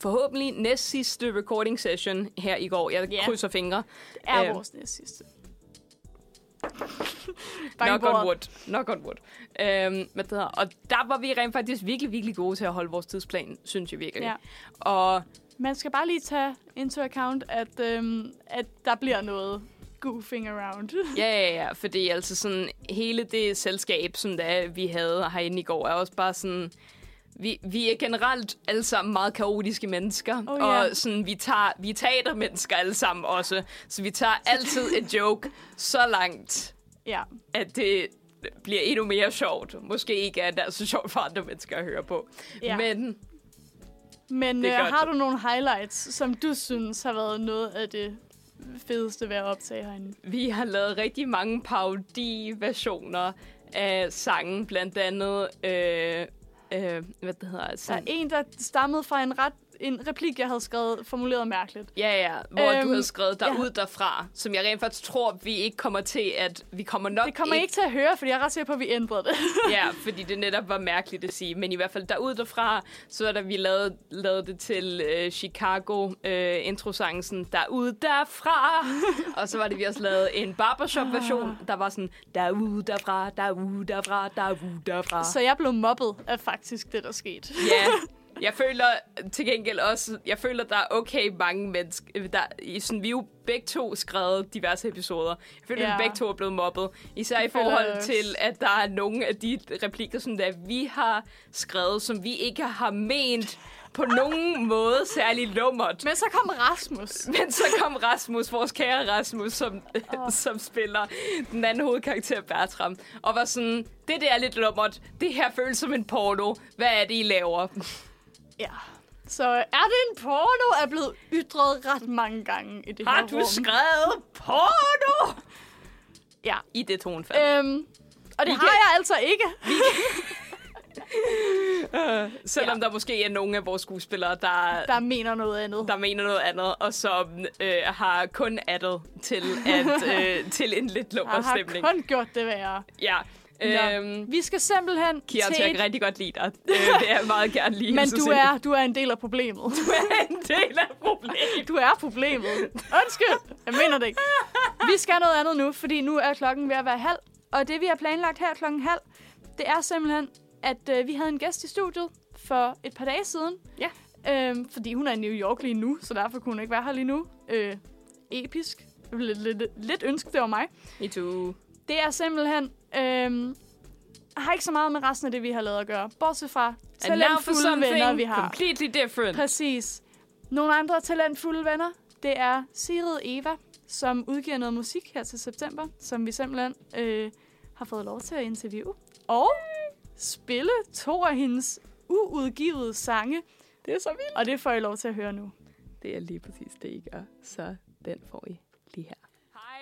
Speaker 1: forhåbentlig næst sidste recording session her i går. Jeg yeah. krydser fingre.
Speaker 2: Det er
Speaker 1: Øh.
Speaker 2: vores næste sidste.
Speaker 1: Knock on wood. Knock on wood. Øhm, hvad det hedder. Og der var vi rent faktisk virkelig, virkelig gode til at holde vores tidsplan, synes jeg virkelig.
Speaker 2: Ja.
Speaker 1: Og
Speaker 2: Man skal bare lige tage into account, at, øhm, at der bliver noget goofing around.
Speaker 1: Ja, ja, ja, fordi altså sådan, hele det selskab, som der, vi havde herinde i går, er også bare sådan, vi, vi er generelt alle sammen meget kaotiske mennesker,
Speaker 2: Oh, ja.
Speaker 1: og sådan, vi, tager, vi er teatermennesker alle sammen også, så vi tager altid et joke så langt,
Speaker 2: ja.
Speaker 1: at det bliver endnu mere sjovt. Måske ikke er det så sjovt for andre mennesker at høre på.
Speaker 2: Ja.
Speaker 1: Men
Speaker 2: Men
Speaker 1: Det
Speaker 2: øh, har du nogle highlights, som du synes har været noget af det fedeste ved at optage herinde?
Speaker 1: Vi har lavet rigtig mange parodi-versioner af sangen, blandt andet, øh, øh, hvad det hedder,
Speaker 2: Der er en, der stammede fra en ret en replik, jeg havde skrevet, formuleret mærkeligt.
Speaker 1: Ja, ja, hvor øhm, du havde skrevet
Speaker 2: ja.
Speaker 1: derud derfra, som jeg rent faktisk tror, vi ikke kommer til, at vi kommer nok
Speaker 2: Det kommer I ikke til at høre, fordi jeg er ret sikker på, at vi ændrede det.
Speaker 1: ja, fordi det netop var mærkeligt at sige. Men i hvert fald derud derfra, så er der, vi lavede, lavede det til øh, Chicago øh, introsangen, derud derfra. og så var det, vi også lavede en barbershop-version, der var sådan, derud derfra, derud derfra, derud derfra.
Speaker 2: Så jeg blev mobbet af faktisk det, der skete.
Speaker 1: Ja, jeg føler til gengæld også, jeg føler, der er okay mange mennesker, der, i sådan, vi er jo begge to skrevet diverse episoder. Jeg føler,
Speaker 2: Ja.
Speaker 1: ja. vi begge to er blevet mobbet. Især i
Speaker 2: føler
Speaker 1: forhold til, at der er nogle af de replikker, som der, vi har skrevet, som vi ikke har ment på nogen måde særlig lummert.
Speaker 2: Men så kom Rasmus.
Speaker 1: Men så kom Rasmus, vores kære Rasmus, som, oh. som spiller den anden hovedkarakter, Bertram, og var sådan, det der er lidt lummert, det her føles som en porno, hvad er det, I laver?
Speaker 2: Ja. Så er det en porno, er blevet ytret ret mange gange i det
Speaker 1: Har
Speaker 2: her
Speaker 1: du
Speaker 2: rum.
Speaker 1: skrevet porno?
Speaker 2: Ja.
Speaker 1: I det tonefald.
Speaker 2: Øhm, og det
Speaker 1: Vi
Speaker 2: har
Speaker 1: kan-
Speaker 2: jeg altså ikke.
Speaker 1: Øh, selvom
Speaker 2: ja.
Speaker 1: der måske er nogle af vores skuespillere, der,
Speaker 2: Der mener noget andet.
Speaker 1: der mener noget andet, og som øh, har kun addet til, at, øh, til en lidt lummer
Speaker 2: har
Speaker 1: stemning.
Speaker 2: kun gjort det værre.
Speaker 1: Ja.
Speaker 2: Nå.
Speaker 1: Øhm,
Speaker 2: Vi skal simpelthen
Speaker 1: Kiara,
Speaker 2: til
Speaker 1: jeg kan rigtig godt lide dig. Øh, det vil jeg meget gerne lide.
Speaker 2: Men du er, du er en del af problemet.
Speaker 1: du er en del af problemet.
Speaker 2: Du er problemet. Undskyld, jeg mener det ikke. Vi skal noget andet nu, fordi nu er klokken ved at være halv. Og det, vi har planlagt her klokken halv, det er simpelthen, at øh, vi havde en gæst i studiet for et par dage siden.
Speaker 1: Ja.
Speaker 2: Øhm, fordi hun er i New York lige nu, så derfor kunne hun ikke være her lige nu. Øh, episk. Lidt, lidt, lidt ønske, det var mig.
Speaker 1: Me too.
Speaker 2: Det er simpelthen... Øhm, har ikke så meget med resten af det, vi har lavet at gøre. Bortset fra talentfulde venner, vi har.
Speaker 1: completely different.
Speaker 2: Præcis. Nogle andre talentfulde venner, det er Sigrid Eva, som udgiver noget musik her til september, som vi simpelthen øh, har fået lov til at interviewe. Og spille to af hendes uudgivede sange,
Speaker 1: Det er så vildt.
Speaker 2: og det får I lov til at høre nu.
Speaker 1: Det er lige præcis det, I gør. Så den får I lige her.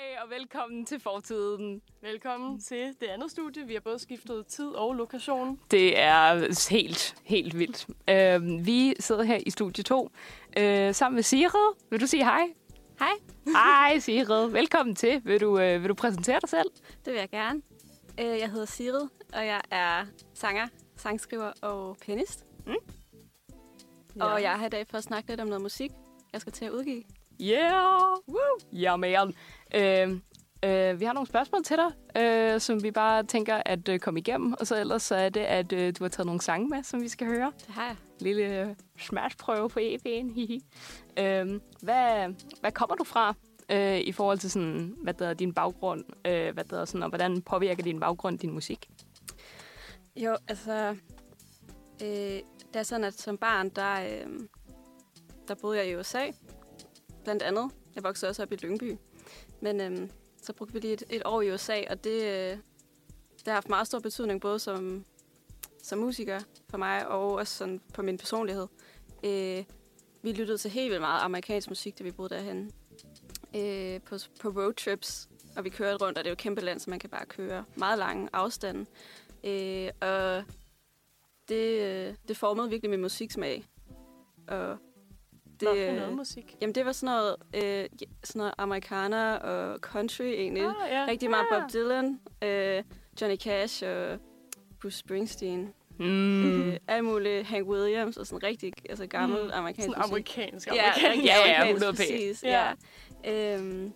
Speaker 1: Hej og velkommen til Fortiden.
Speaker 4: Velkommen til det andet studie. Vi har både skiftet tid og lokation.
Speaker 1: Det er helt, helt vildt. Øh, vi sidder her i studie 2 øh, sammen med Sigrid. Vil du sige hej?
Speaker 5: Hej,
Speaker 1: Hej Sigrid. Velkommen til. Vil du, øh, vil du præsentere dig selv?
Speaker 5: det vil jeg gerne. Øh, Jeg hedder Sigrid, og jeg er sanger, sangskriver og pianist. Mm. Ja. Og jeg er her i dag for at snakke lidt om noget musik, jeg skal til at udgive.
Speaker 1: Yeah! Woo! Ja, man. Øh, øh, vi har nogle spørgsmål til dig, øh, som vi bare tænker at øh, komme igennem. Og så ellers så er det, at øh, du har taget nogle sange med, som vi skal høre.
Speaker 5: Det har jeg.
Speaker 1: lille øh, smashprøve på EP'en. hihi. øhm, hvad, hvad kommer du fra øh, i forhold til sådan, hvad der er din baggrund, øh, hvad der er sådan, og hvordan påvirker din baggrund din musik?
Speaker 5: Jo, altså... Øh, det er sådan, at som barn, der, øh, der boede jeg i USA. Blandt andet. Jeg voksede også op i Lyngby. Men øhm, så brugte vi lige et, et år i USA, og det, øh, det har haft meget stor betydning, både som, som musiker for mig, og også sådan på min personlighed. Øh, vi lyttede til helt vildt meget amerikansk musik, da vi boede derhen. Øh, på, på roadtrips, og vi kørte rundt, og det er jo et kæmpe land, så man kan bare køre meget lange afstande. Øh, og det, øh, det formede virkelig min musiksmag. Og det,
Speaker 4: Hvad for
Speaker 5: øh,
Speaker 4: noget musik?
Speaker 5: Jamen, det var sådan noget, øh, ja, sådan noget amerikaner og country egentlig.
Speaker 4: Ah, ja.
Speaker 5: Rigtig meget Bob Dylan, øh, Johnny Cash og Bruce Springsteen.
Speaker 1: Mm.
Speaker 5: Øh, alt muligt Hank Williams og sådan rigtig altså gammel
Speaker 4: Mm,
Speaker 5: amerikansk
Speaker 4: Sådan
Speaker 5: musik.
Speaker 4: amerikansk.
Speaker 5: Ja,
Speaker 4: amerikansk.
Speaker 5: rigtig
Speaker 1: Ja, ja,
Speaker 5: amerikansk,
Speaker 1: 100 p.
Speaker 5: præcis.
Speaker 4: Ja.
Speaker 5: Ja. Øhm,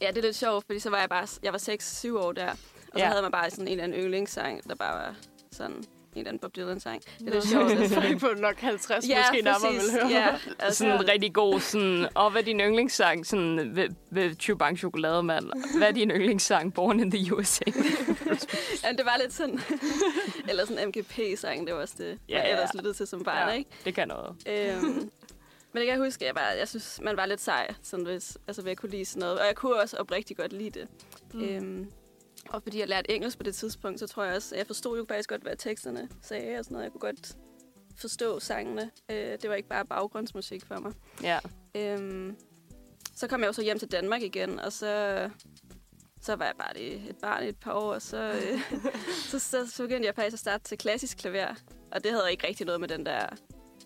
Speaker 5: ja, det er lidt sjovt, fordi så var jeg bare, jeg var 6-7 år der, og så
Speaker 1: Ja.
Speaker 5: havde man bare sådan en eller anden yndlingssang, der bare var sådan en eller anden Bob Dylan-sang. Det er lidt sjovt. altså.
Speaker 4: På nok 50 måske nærmere vil høre.
Speaker 5: Ja, altså,
Speaker 1: Sådan en rigtig god, sådan, og hvad er din yndlingssang, sådan, ved, ved Chewbang Chokolademand? Hvad er din yndlingssang, Born in the USA?
Speaker 5: ja, det var lidt sådan, eller sådan en MGP-sang, det var også det,
Speaker 1: Ja,
Speaker 5: jeg
Speaker 1: ja.
Speaker 5: ellers lyttede til som barn,
Speaker 1: Ja.
Speaker 5: ikke?
Speaker 1: Det kan noget.
Speaker 5: Øhm, men det kan jeg huske, jeg, bare, jeg synes, man var lidt sej, sådan hvis, altså ved at kunne lide sådan noget. Og jeg kunne også oprigtigt godt lide det. Mm. Øhm, og fordi jeg lærte engelsk på det tidspunkt, så tror jeg også, at jeg forstod jo faktisk godt, hvad teksterne sagde og sådan noget. Jeg kunne godt forstå sangene. Øh, det var ikke bare baggrundsmusik for mig.
Speaker 1: Ja.
Speaker 5: Øhm, så kom jeg jo så hjem til Danmark igen, og så, så var jeg bare det, et barn i et par år, og så, øh, så, så, så begyndte jeg faktisk at starte til klassisk klaver. Og det havde ikke rigtig noget med den der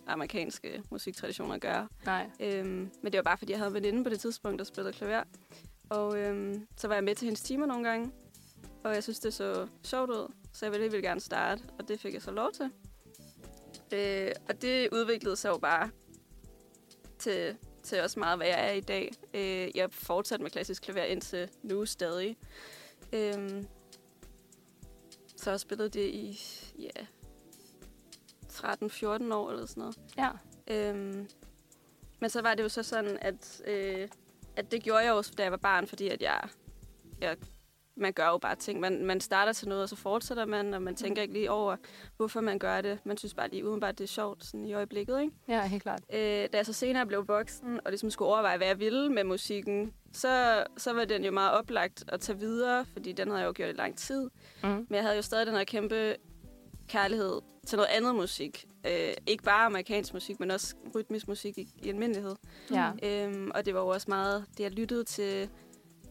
Speaker 5: amerikanske musiktraditioner at gøre.
Speaker 1: Nej.
Speaker 5: Øhm, men det var bare, fordi jeg havde en veninde på det tidspunkt, der spillede klaver. Og øhm, så var jeg med til hendes timer nogle gange. Og jeg synes, det så sjovt ud, så jeg ville helt vildt gerne starte. Og det fik jeg så lov til. Øh, og det udviklede sig jo bare til, til også meget, hvad jeg er i dag. Øh, jeg fortsatte med klassisk klaver indtil nu stadig. Øh, så jeg spillede det i ja, 13-14 år eller sådan noget.
Speaker 1: Ja.
Speaker 5: Øhm, men så var det jo så sådan, at, øh, at det gjorde jeg også, da jeg var barn, fordi at jeg, jeg man gør jo bare ting. Man, man starter til noget, og så fortsætter man, og man tænker ikke lige over, hvorfor man gør det. Man synes bare lige udenbart, det er sjovt sådan i øjeblikket. Ikke?
Speaker 1: Ja, helt klart.
Speaker 5: Øh, da jeg så senere blev voksen, og ligesom skulle overveje, hvad jeg ville med musikken, så, så var den jo meget oplagt at tage videre, fordi den havde jeg jo gjort i lang tid.
Speaker 1: Mm.
Speaker 5: Men jeg havde jo stadig den her kæmpe kærlighed til noget andet musik. Øh, ikke bare amerikansk musik, men også rytmisk musik i, i almindelighed.
Speaker 1: Ja.
Speaker 5: Øhm, og det var jo også meget det, jeg lyttede til.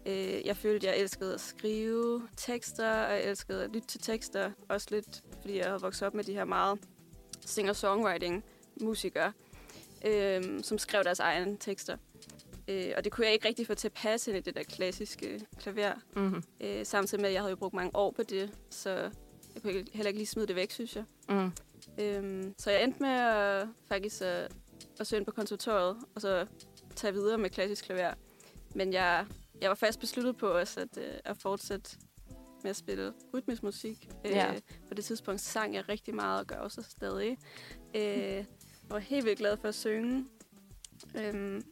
Speaker 5: Øh, jeg følte, jeg elskede at skrive tekster, og jeg elskede at lytte til tekster. Også lidt, fordi jeg havde vokset op med de her meget singer-songwriting-musikere, øh, som skrev deres egne tekster. Øh, og det kunne jeg ikke rigtig få til at passe ind i det der klassiske klaver.
Speaker 1: Mm-hmm.
Speaker 5: Øh, samtidig med, at jeg havde jo brugt mange år på det, så jeg kunne heller ikke lige smide det væk, synes jeg.
Speaker 1: Mm.
Speaker 5: Øhm, så jeg endte med at, faktisk at, at søge ind på konservatoriet, og så tage videre med klassisk klaver. Men jeg, jeg var fast besluttet på også at, øh, at fortsætte med at spille rytmisk musik.
Speaker 1: Ja.
Speaker 5: Øh, på det tidspunkt sang jeg rigtig meget og gør også stadig. Øh, jeg var helt vildt glad for at synge. Øhm,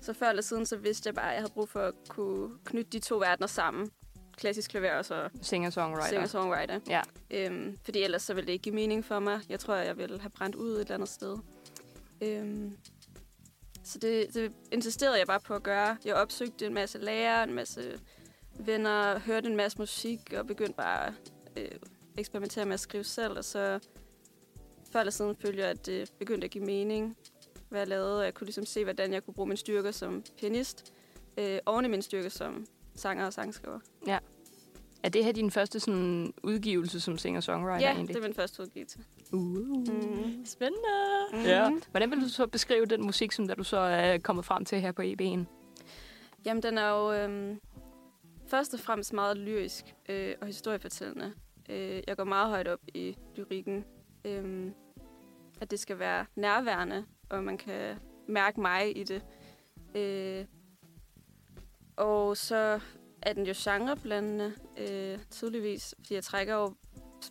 Speaker 5: så før eller siden, så vidste jeg bare, at jeg havde brug for at kunne knytte de to verdener sammen. Klassisk klaver og så
Speaker 1: Singer-songwriter.
Speaker 5: singer-songwriter.
Speaker 1: Ja.
Speaker 5: Øhm, fordi ellers så ville det ikke give mening for mig. Jeg tror, jeg ville have brændt ud et eller andet sted. Øhm, så det, det insisterede jeg bare på at gøre. Jeg opsøgte en masse lærere, en masse venner, hørte en masse musik og begyndte bare at øh, eksperimentere med at skrive selv. Og så før eller siden følte jeg, at det begyndte at give mening, hvad jeg lavede. Og jeg kunne ligesom se, hvordan jeg kunne bruge mine styrker som pianist, øh, oven i mine styrker som sanger og sangskriver. Ja.
Speaker 1: Er det her din første sådan, udgivelse som singer-songwriter
Speaker 5: Ja,
Speaker 1: egentlig?
Speaker 5: det er min første udgivelse.
Speaker 1: Uh.
Speaker 5: Mm.
Speaker 4: Spændende.
Speaker 1: Ja. Hvordan vil du så beskrive den musik, som der du så er kommet frem til her på EB'en?
Speaker 5: Jamen, den er jo øhm, først og fremmest meget lyrisk øh, og historiefortællende. Øh, jeg går meget højt op i lyrikken. Øh, at det skal være nærværende, og man kan mærke mig i det. Øh, og så er den jo genreblandende, øh, tydeligvis, fordi jeg trækker jo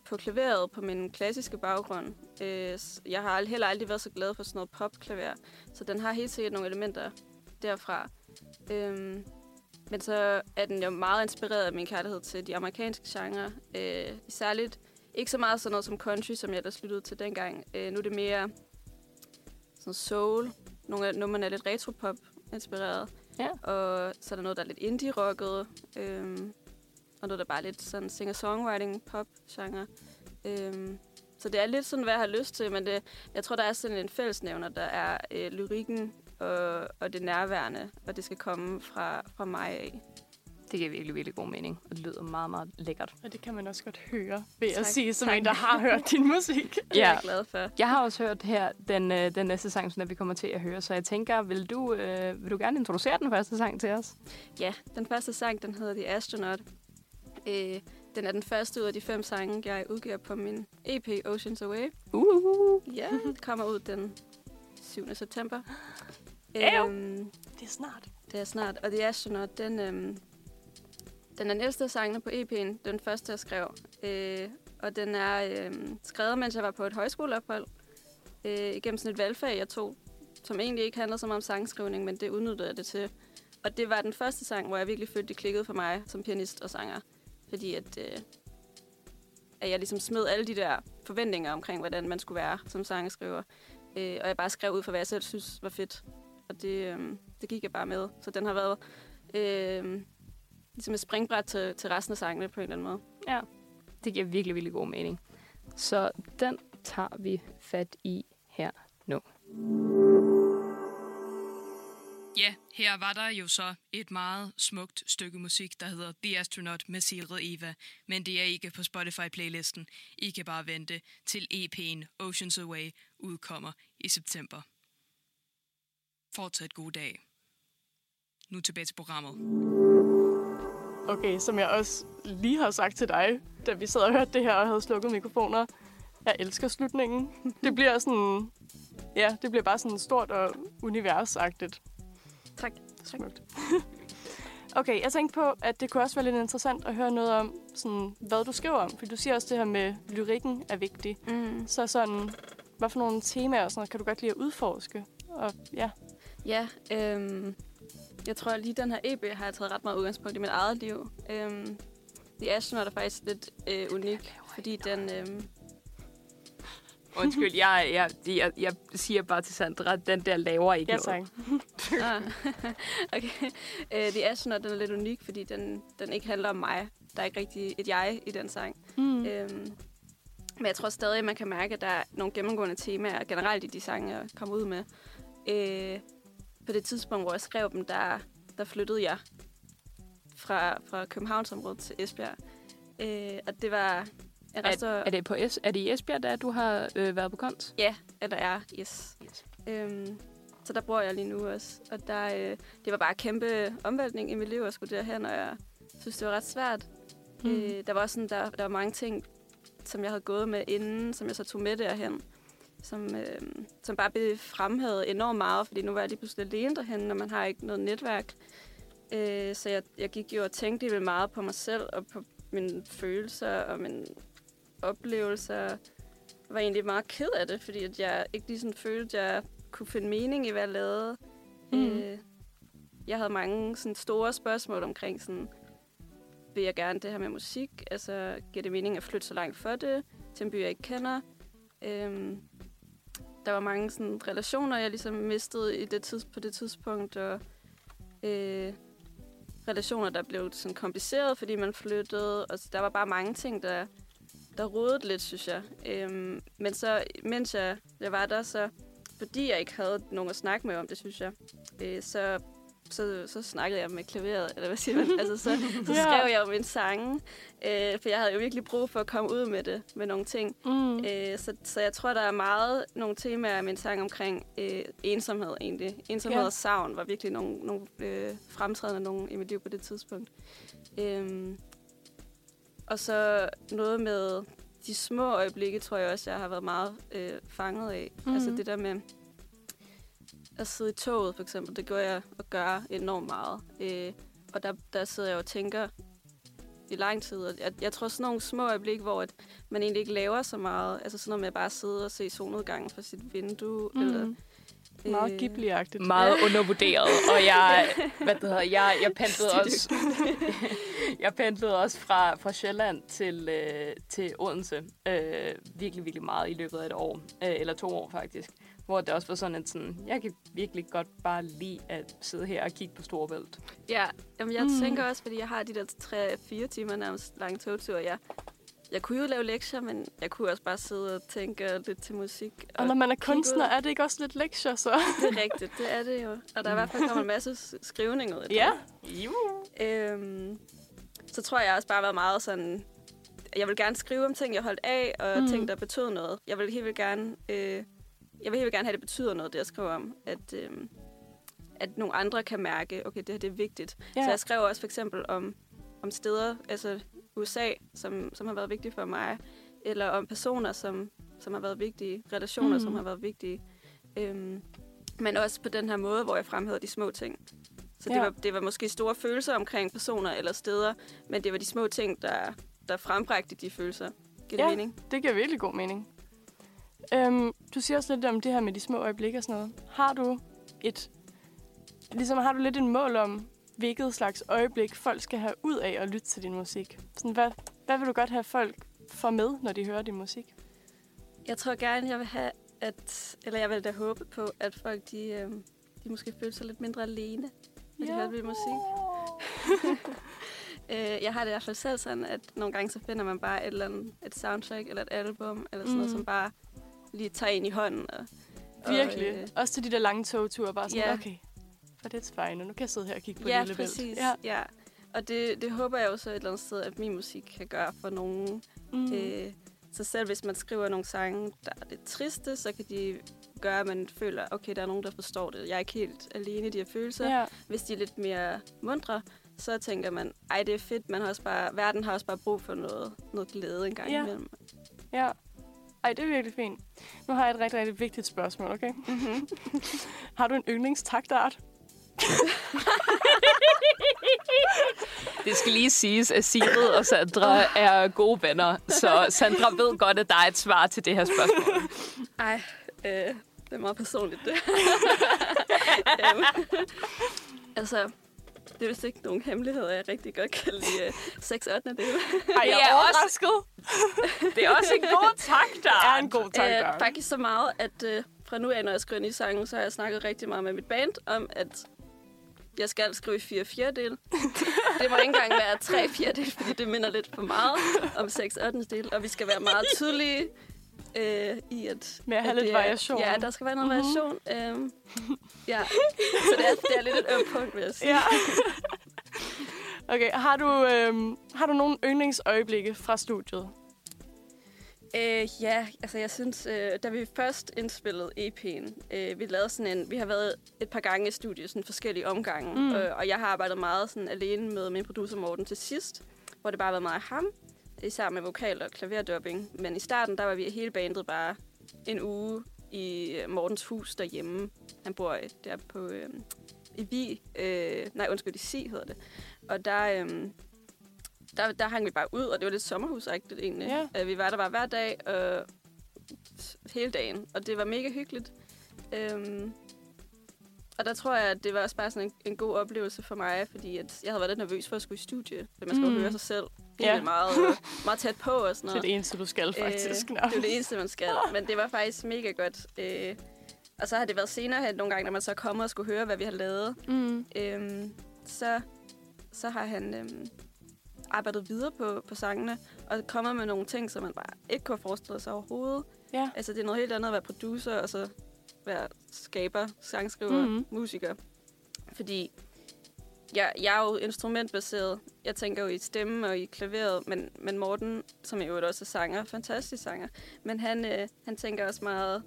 Speaker 5: på klaveret på min klassiske baggrund. Øh, jeg har heller aldrig været så glad for sådan noget popklaver, så den har helt sikkert nogle elementer derfra. Øh, men så er den jo meget inspireret af min kærlighed til de amerikanske genrer. Øh, særligt ikke så meget sådan noget som country, som jeg ellers lyttede til dengang. Øh, nu er det mere sådan soul. Nogle af numrene er lidt retropop inspireret.
Speaker 1: Ja.
Speaker 5: Og så er der noget, der er lidt indie-rocket. Øhm, og noget, der bare er lidt sådan singer-songwriting pop-genre. Øhm, så det er lidt sådan, hvad jeg har lyst til, men det, jeg tror, der er sådan en fællesnævner, der er øh, lyrikken og, og det nærværende, og det skal komme fra, fra mig af.
Speaker 1: Det giver virkelig, virkelig god mening, og det lyder meget, meget lækkert.
Speaker 4: Og det kan man også godt høre ved at
Speaker 5: Tak.
Speaker 4: sige, som
Speaker 5: Tak.
Speaker 4: en, der har hørt din musik.
Speaker 5: Det er jeg glad for.
Speaker 1: Jeg har også hørt her den, øh, den næste sang, som vi kommer til at høre, så jeg tænker, vil du, øh, vil du gerne introducere den første sang til os?
Speaker 5: Ja, den første sang, den hedder The Astronaut. Øh, den er den første ud af de fem sange, jeg udgiver på min EP Oceans Away.
Speaker 1: Uh.
Speaker 5: Ja, kommer ud den 7. september. Øhm,
Speaker 4: Det er snart.
Speaker 5: det er snart. Og The Astronaut, den, øhm, den er den ældste af sangene på EP'en. Den første, jeg skrev. Øh, og den er øh, skrevet, mens jeg var på et højskoleophold. Øh, igennem sådan et valgfag, jeg tog, som egentlig ikke handlede så meget om sangskrivning, men det udnyttede jeg det til. Og det var den første sang, hvor jeg virkelig følte, det klikkede for mig som pianist og sanger. Fordi at, øh, at jeg ligesom smed alle de der forventninger omkring, hvordan man skulle være som sangskriver. Øh, og jeg bare skrev ud for, hvad jeg selv synes var fedt. Og det, øh, det gik jeg bare med. Så den har været øh, ligesom et springbræt til, til resten af sangene på en eller anden måde.
Speaker 1: Ja, det giver virkelig, virkelig god mening. Så den tager vi fat i her nu.
Speaker 6: Ja, her var der jo så et meget smukt stykke musik, der hedder The Astronaut med Sigrid Eva, men det er ikke på Spotify-playlisten. I kan bare vente til EP'en Oceans Away udkommer i september. Fortsat god dag. Nu tilbage til programmet.
Speaker 2: Okay, som jeg også lige har sagt til dig, da vi sad og hørte det her og havde slukket mikrofoner. Jeg elsker slutningen. Det bliver sådan... Ja, det bliver bare sådan stort og universagtigt.
Speaker 5: Tak.
Speaker 2: Smukt. okay, jeg tænkte på, at det kunne også være lidt interessant at høre noget om, sådan, hvad du skriver om. For du siger også, det her med lyrikken er vigtig.
Speaker 5: Mm.
Speaker 2: Så sådan, hvad for nogle temaer og sådan noget, kan du godt lide at udforske? Og ja,
Speaker 5: Ja, øhm, jeg tror lige den her EP har jeg taget ret meget udgangspunkt i mit eget liv. Øhm, The Astronaut er faktisk lidt øh, unik, fordi den... Øhm,
Speaker 1: Undskyld, jeg, jeg, jeg, jeg siger bare til Sandra, at den der laver ikke
Speaker 2: ja
Speaker 1: noget.
Speaker 2: tak.
Speaker 5: ah, okay. Øh, The Astronaut den er lidt unik, fordi den, den ikke handler om mig. Der er ikke rigtig et jeg i den sang.
Speaker 2: Mm.
Speaker 5: Øhm, men jeg tror stadig, at man kan mærke, at der er nogle gennemgående temaer generelt i de sange, jeg kommer ud med. Øh, på det tidspunkt, hvor jeg skrev dem, der, der flyttede jeg fra, fra Københavnsområdet til Esbjerg. Øh, og det var
Speaker 1: Er,
Speaker 5: stor...
Speaker 1: er, det på es, er det i Esbjerg, der du har øh, været på kons?
Speaker 5: Ja, eller er, yes. yes. Øhm, så der bor jeg lige nu også. Og der, øh, det var bare en kæmpe omvæltning i mit liv at skulle derhen, og jeg synes, det var ret svært. Mm. Øh, der var sådan, der, der var mange ting, som jeg havde gået med inden, som jeg så tog med derhen, som, øh, som bare blev fremhævet enormt meget, fordi nu var jeg lige pludselig alene derhen, og man har ikke noget netværk. Øh, så jeg, jeg gik jo og tænkte lidt meget på mig selv, og på mine følelser og mine oplevelser. Jeg var egentlig meget ked af det, fordi at jeg ikke lige sådan følte, at jeg kunne finde mening i, hvad jeg lavede.
Speaker 2: Mm.
Speaker 5: Øh, jeg havde mange sådan, store spørgsmål omkring, sådan, vil jeg gerne det her med musik? Altså, giver det mening at flytte så langt for det, til en by, jeg ikke kender? Øhm, der var mange sådan, relationer, jeg ligesom mistede i det tids, på det tidspunkt, og øh, relationer, der blev sådan kompliceret, fordi man flyttede, og så der var bare mange ting, der, der rodede lidt, synes jeg. Øhm, men så, mens jeg, jeg var der, så fordi jeg ikke havde nogen at snakke med om det, synes jeg, øh, så, så, så snakkede jeg med klaveret, eller hvad siger man? altså, så, så skrev jeg jo mine sange, øh, for jeg havde jo virkelig brug for at komme ud med det, med nogle ting.
Speaker 2: Mm.
Speaker 5: Øh, så, så jeg tror, der er meget nogle temaer i min sang omkring øh, ensomhed egentlig. Ensomhed
Speaker 2: Ja.
Speaker 5: og savn var virkelig nogle, nogle øh, fremtrædende nogle i mit liv på det tidspunkt. Øhm, og så noget med de små øjeblikke, tror jeg også, jeg har været meget øh, fanget af.
Speaker 2: Mhm.
Speaker 5: Mm. Altså det der med at sidde i toget, for eksempel. Det gør jeg og gøre enormt meget. Øh, og der, der sidder jeg og tænker i lang tid. Og jeg, jeg tror sådan nogle små øjeblik, hvor at man egentlig ikke laver så meget. Altså sådan noget med at bare sidde og se solnedgangen fra sit vindue.
Speaker 2: Mm.
Speaker 5: Eller,
Speaker 2: Meget
Speaker 5: øh,
Speaker 2: Ghibli-agtigt.
Speaker 1: Meget undervurderet, og jeg, hvad det hedder, jeg, jeg pendlede også, jeg pendlede også fra, fra Sjælland til, øh, til Odense, øh, virkelig, virkelig meget i løbet af et år, øh, eller to år faktisk, hvor det også var sådan, at sådan, jeg kan virkelig godt bare lide at sidde her og kigge på Storebælt.
Speaker 5: Ja, jamen jeg
Speaker 2: Mm.
Speaker 5: tænker også, fordi jeg har de der 3-4 timer nærmest lange togture. Jeg, jeg kunne jo lave lektier, men jeg kunne også bare sidde og tænke lidt til musik.
Speaker 2: Og når man er kunstner,
Speaker 5: ud.
Speaker 2: er det ikke også lidt lektier, så?
Speaker 5: Det er rigtigt, det er det jo. Og der er i hvert fald kommet en masse skrivning ud af det.
Speaker 2: ja.
Speaker 5: Øhm, så tror jeg også bare har været meget sådan... Jeg vil gerne skrive om ting, jeg holdt af, og
Speaker 2: mm.
Speaker 5: ting, der betød noget. Jeg vil helt vildt gerne... Øh, jeg vil helt gerne have, at det betyder noget, det jeg skriver om. At, øh, at nogle andre kan mærke, okay, det her det er vigtigt.
Speaker 2: Ja.
Speaker 5: Så jeg skrev også for eksempel om, om steder, altså USA, som, som har været vigtige for mig, eller om personer, som, som har været vigtige, relationer,
Speaker 2: Mm.
Speaker 5: som har været vigtige. Øhm, men også på den her måde, hvor jeg fremhæver de små ting. Så det,
Speaker 2: Ja.
Speaker 5: var, det var måske store følelser omkring personer eller steder, men det var de små ting, der, der frembragte de følelser. Giver det
Speaker 2: Ja.
Speaker 5: mening?
Speaker 2: Det giver virkelig god mening. Øhm, du siger også lidt om det her med de små øjeblikke og sådan noget. Har du et... Ligesom har du lidt en mål om, hvilket slags øjeblik folk skal have ud af at lytte til din musik? Sådan, hvad, hvad vil du godt have folk får med, når de hører din musik?
Speaker 5: Jeg tror gerne, jeg vil have, at, eller jeg vil da håbe på, at folk de, øh, de måske føler sig lidt mindre alene, når de hører min musik. Øh, jeg har det i hvert fald selv sådan, at nogle gange så finder man bare et, eller andet, et soundtrack eller et album, eller sådan mm. noget, som bare lige tager ind i hånden. Og,
Speaker 2: Virkelig.
Speaker 5: Og, øh,
Speaker 2: Også til de der lange togture, bare sådan,
Speaker 5: Ja.
Speaker 2: okay,
Speaker 4: For det er fine, nu kan jeg sidde her og kigge på
Speaker 5: ja,
Speaker 4: Lille Bælt.
Speaker 5: præcis.
Speaker 4: Ja.
Speaker 5: Ja. Og det, det håber jeg jo så et eller andet sted, at min musik kan gøre for nogen.
Speaker 4: Mm.
Speaker 5: Øh, så selv hvis man skriver nogle sange, der er lidt triste, så kan de gøre, at man føler, okay, der er nogen, der forstår det. Jeg er ikke helt alene i de her følelser.
Speaker 4: ja.
Speaker 5: Hvis de er lidt mere mundre, så tænker man, ej, det er fedt, man har også bare, verden har også bare brug for noget, noget glæde en gang
Speaker 4: Ja.
Speaker 5: imellem.
Speaker 4: ja. Ej, det er virkelig fint. Nu har jeg et rigtig, rigtig vigtigt spørgsmål, okay?
Speaker 5: Mm-hmm.
Speaker 4: Har du en yndlingstaktart?
Speaker 1: Det skal lige siges, at Sigrid og Sandra er gode venner, så Sandra ved godt, at der er et svar til det her spørgsmål.
Speaker 5: Ej, øh, det er meget personligt, det. Øhm, altså, det er vist ikke nogen hemmelighed, at jeg rigtig godt kan lide uh, 6 8. del.
Speaker 4: Ej,
Speaker 1: Det
Speaker 4: jeg
Speaker 1: er
Speaker 4: er
Speaker 1: også-
Speaker 4: overrasket.
Speaker 1: Det er også en god takt,
Speaker 4: Det er en god
Speaker 5: Øh,
Speaker 4: taktart.
Speaker 5: faktisk så meget, at øh, fra nu af, når jeg skriver nye sange, så har jeg snakket rigtig meget med mit band om, at jeg skal skrive i 4 fjerdedel. det må ikke engang være 3 fjerdedel, fordi det minder lidt for meget om 6 8. del, og vi skal være meget tydelige øh, i at...
Speaker 4: Med at have
Speaker 5: at
Speaker 4: lidt
Speaker 5: det
Speaker 4: variation.
Speaker 5: Ja, der skal være noget
Speaker 4: Mhm.
Speaker 5: variation. Øhm, ja, så det er, det er lidt et ømt punkt, vil jeg sige.
Speaker 4: Ja. Okay, har du, øhm, har du nogle yndlingsøjeblikke fra studiet?
Speaker 5: Øh, ja, altså jeg synes, øh, da vi først indspillede EP'en, øh, vi lavede sådan en, vi har været et par gange i studiet, sådan forskellige omgange,
Speaker 4: mm.
Speaker 5: øh, og jeg har arbejdet meget sådan alene med min producer Morten til sidst, hvor det bare har været meget ham, især med vokal og klaverdubbing. Men i starten, der var vi hele bandet bare en uge i øh, Mortens hus derhjemme. Han bor øh, der på øh, i Vi, øh, nej undskyld, i Si hedder det. Og der, øh, der, der hang vi bare ud, og det var lidt sommerhusagtigt egentlig.
Speaker 4: Ja.
Speaker 5: Øh, vi var der bare hver dag, øh, hele dagen, og det var mega hyggeligt. Øhm, og der tror jeg, at det var også bare sådan en, en god oplevelse for mig, fordi at jeg havde været lidt nervøs for at skulle i studie, for man skal
Speaker 4: Mm.
Speaker 5: høre sig selv
Speaker 4: Ja.
Speaker 5: meget, øh, meget tæt på og sådan
Speaker 4: Det er
Speaker 5: noget.
Speaker 4: det eneste, du skal faktisk.
Speaker 5: Øh, det er det eneste, man skal. Men det var faktisk mega godt. Øh, og så har det været senere hen nogle gange, når man så er kommet og skulle høre, hvad vi har lavet.
Speaker 4: Mm.
Speaker 5: Øhm, så, så har han øhm, arbejdet videre på, på sangene, og kommet med nogle ting, som man bare ikke kunne have forestillet sig overhovedet.
Speaker 4: Ja.
Speaker 5: Altså, det er noget helt andet at være producer, og så være skaber, sangskriver,
Speaker 4: Mhm.
Speaker 5: mm-hmm. musiker. Fordi jeg, jeg er jo instrumentbaseret. Jeg tænker jo i stemme og i klaveret, men, men Morten, som jo også er sanger, fantastisk sanger, men han, øh, han tænker også meget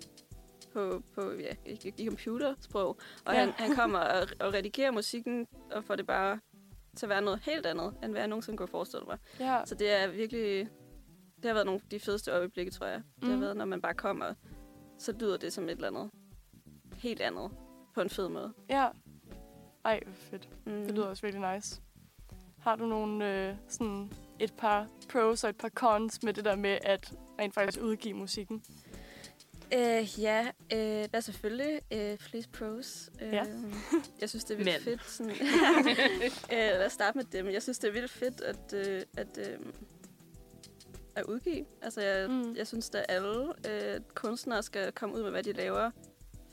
Speaker 5: på, på ja, i, i computersprog. Og
Speaker 4: Ja.
Speaker 5: han, han kommer og, og redigerer musikken, og får det bare til at være noget helt andet, end hvad jeg nogensinde kunne forestille mig.
Speaker 4: Ja.
Speaker 5: Så det er virkelig... Det har været nogle af de fedeste øjeblikke, tror jeg. Det har
Speaker 4: Mm.
Speaker 5: været, når man bare kommer, så lyder det som et eller andet helt andet på en fed måde.
Speaker 4: ja. Ej, hvor fedt.
Speaker 5: Mm.
Speaker 4: Det lyder også virkelig nice. Har du nogle, øh, sådan et par pros og et par cons med det der med at rent faktisk udgive musikken?
Speaker 5: Øh, ja, øh, der er selvfølgelig øh, flest pros. Øh,
Speaker 4: Ja.
Speaker 5: jeg synes, det er vildt
Speaker 1: Men.
Speaker 5: fedt. Sådan, øh, lad os starte med dem. Jeg synes, det er vildt fedt at, øh, at, øh, at udgive. Altså, jeg,
Speaker 4: Mm.
Speaker 5: mm. jeg synes, at alle øh, kunstnere skal komme ud med, hvad de laver.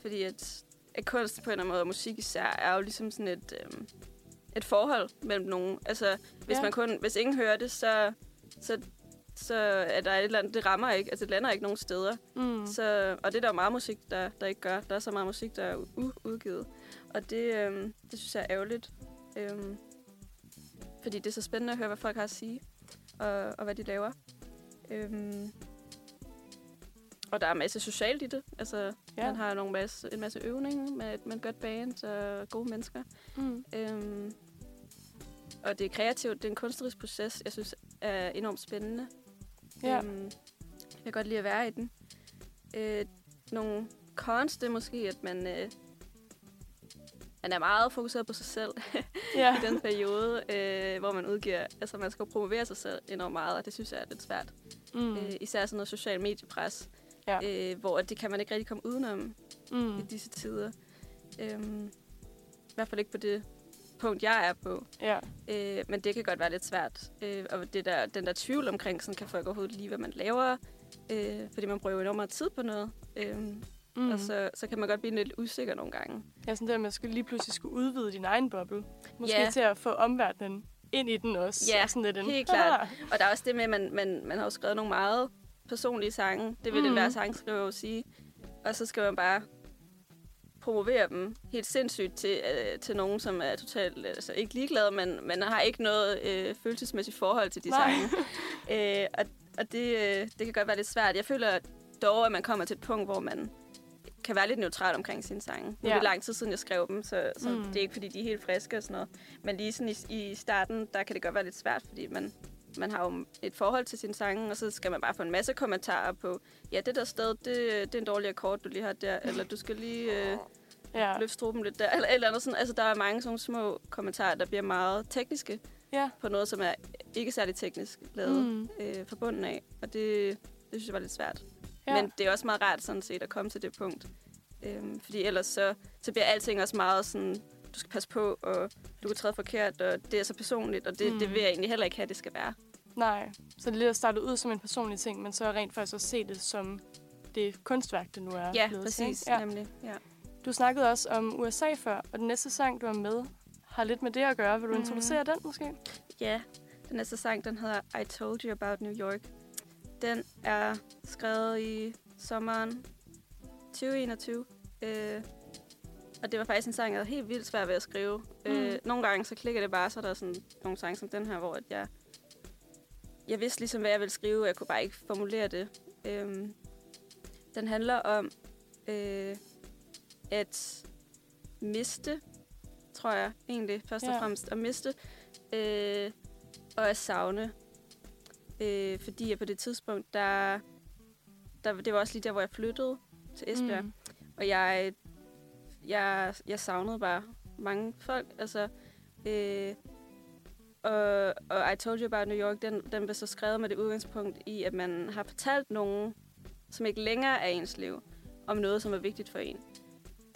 Speaker 5: Fordi at, at kunst på en eller anden måde, og musik især, er jo ligesom sådan et, øh, et forhold mellem nogen. Altså, hvis,
Speaker 4: Ja.
Speaker 5: man kun, hvis ingen hører det, så, så, så er der et eller andet, det rammer ikke. Altså, det lander ikke nogen steder.
Speaker 4: Mm.
Speaker 5: Så, og det er der jo meget musik, der, der ikke gør. Der er så meget musik, der er u- udgivet. Og det, øhm, det synes jeg er ærgerligt. Øhm, fordi det er så spændende at høre, hvad folk har at sige, og, og hvad de laver. Øhm, og der er en masse socialt i det. Altså,
Speaker 4: Ja.
Speaker 5: man har nogle masse, en masse øvning med, med et godt band og gode mennesker.
Speaker 4: Mm.
Speaker 5: Øhm, og det er kreativt. Det er en kunstnerisk proces, jeg synes er enormt spændende.
Speaker 4: Ja.
Speaker 5: Øhm, jeg kan godt lide at være i den. Øh, nogle cons, det er måske, at man, øh, man er meget fokuseret på sig selv
Speaker 4: Ja.
Speaker 5: i den periode, øh, hvor man udgiver. Altså, man skal promovere sig selv enormt meget, og det synes jeg er lidt svært.
Speaker 4: Mm.
Speaker 5: Øh, især sådan noget social mediepres,
Speaker 4: Ja.
Speaker 5: øh, hvor det kan man ikke rigtig komme udenom
Speaker 4: Mm.
Speaker 5: i disse tider. Øhm, I hvert fald ikke på det punkt, jeg er på.
Speaker 4: Ja.
Speaker 5: Øh, men det kan godt være lidt svært. Øh, og det der, den der tvivl omkring, sådan kan folk overhovedet lide, hvad man laver. Øh, fordi man bruger jo enormt meget tid på noget. Øh,
Speaker 4: Mm.
Speaker 5: Og så, så kan man godt blive lidt usikker nogle gange.
Speaker 4: Ja, sådan der, at man skulle lige pludselig skulle udvide din egen boble. Måske
Speaker 5: Ja.
Speaker 4: til at få omverdenen ind i den også.
Speaker 5: Ja,
Speaker 4: og sådan lidt
Speaker 5: helt klart.
Speaker 4: Ah,
Speaker 5: Og der er også det med, at man, man, man har jo skrevet nogle meget personlige sange. Det vil
Speaker 4: Mm.
Speaker 5: mm. enhver sangskriver jo sige. Og så skal man bare promovere dem helt sindssygt til, øh, til nogen, som er totalt altså ikke ligeglade, men, men har ikke noget øh, følelsesmæssigt forhold til de
Speaker 2: Nej.
Speaker 5: sange. øh, og og det, øh, det kan godt være lidt svært. Jeg føler dog, at man kommer til et punkt, hvor man kan være lidt neutral omkring sine sange. Nu er
Speaker 2: Ja.
Speaker 5: det lang tid siden, jeg skrev dem, så, så
Speaker 2: mm.
Speaker 5: det er ikke, fordi de er helt friske og sådan noget. Men lige sådan i, i starten, der kan det godt være lidt svært, fordi man, man har jo et forhold til sine sange, og så skal man bare få en masse kommentarer på, ja, det der sted, det, det er en dårlig akkord, du lige har der, eller du skal lige øh,
Speaker 2: Ja.
Speaker 5: løfte struben lidt der, eller et eller andet sådan. Altså, der er mange sådan små kommentarer, der bliver meget tekniske
Speaker 2: Ja.
Speaker 5: på noget, som er ikke særlig teknisk lavet
Speaker 2: Mm.
Speaker 5: øh, fra bunden af. Og det, det synes jeg var lidt svært.
Speaker 2: Ja.
Speaker 5: Men det er også meget rart sådan set at komme til det punkt. Øhm, fordi ellers så, så bliver alting også meget sådan, du skal passe på, og du kan træde forkert, og det er så personligt, og det,
Speaker 2: Mm.
Speaker 5: mm. det vil jeg egentlig heller ikke have, det skal være.
Speaker 2: Nej, så det er lidt at starte ud som en personlig ting, men så rent faktisk også se det som det kunstværk, det nu er
Speaker 5: Ja,
Speaker 2: blevet
Speaker 5: præcis, ja. nemlig. Ja.
Speaker 2: Du snakkede også om USA før, og den næste sang, du har med, har lidt med det at gøre. Vil du
Speaker 5: Mhm.
Speaker 2: introducere den måske?
Speaker 5: Ja, den næste sang, den hedder I Told You About New York. Den er skrevet i sommeren 2021. Øh, og det var faktisk en sang, jeg havde helt vildt svært ved at skrive. Mm. Øh, nogle gange så klikker det bare, så er der sådan nogle sange som den her, hvor at jeg, jeg vidste ligesom, hvad jeg ville skrive, og jeg kunne bare ikke formulere det. Øh, den handler om øh, at miste, tror jeg egentlig, først og
Speaker 2: Ja.
Speaker 5: fremmest. At miste øh, og at savne. Øh, fordi jeg på det tidspunkt, der, der, det var også lige der, hvor jeg flyttede til Esbjerg. Mm. Og jeg, jeg, jeg savnede bare mange folk. Altså, øh, og, og I Told You About New York, den, den blev så skrevet med det udgangspunkt i, at man har fortalt nogen, som ikke længere er ens liv, om noget, som er vigtigt for en.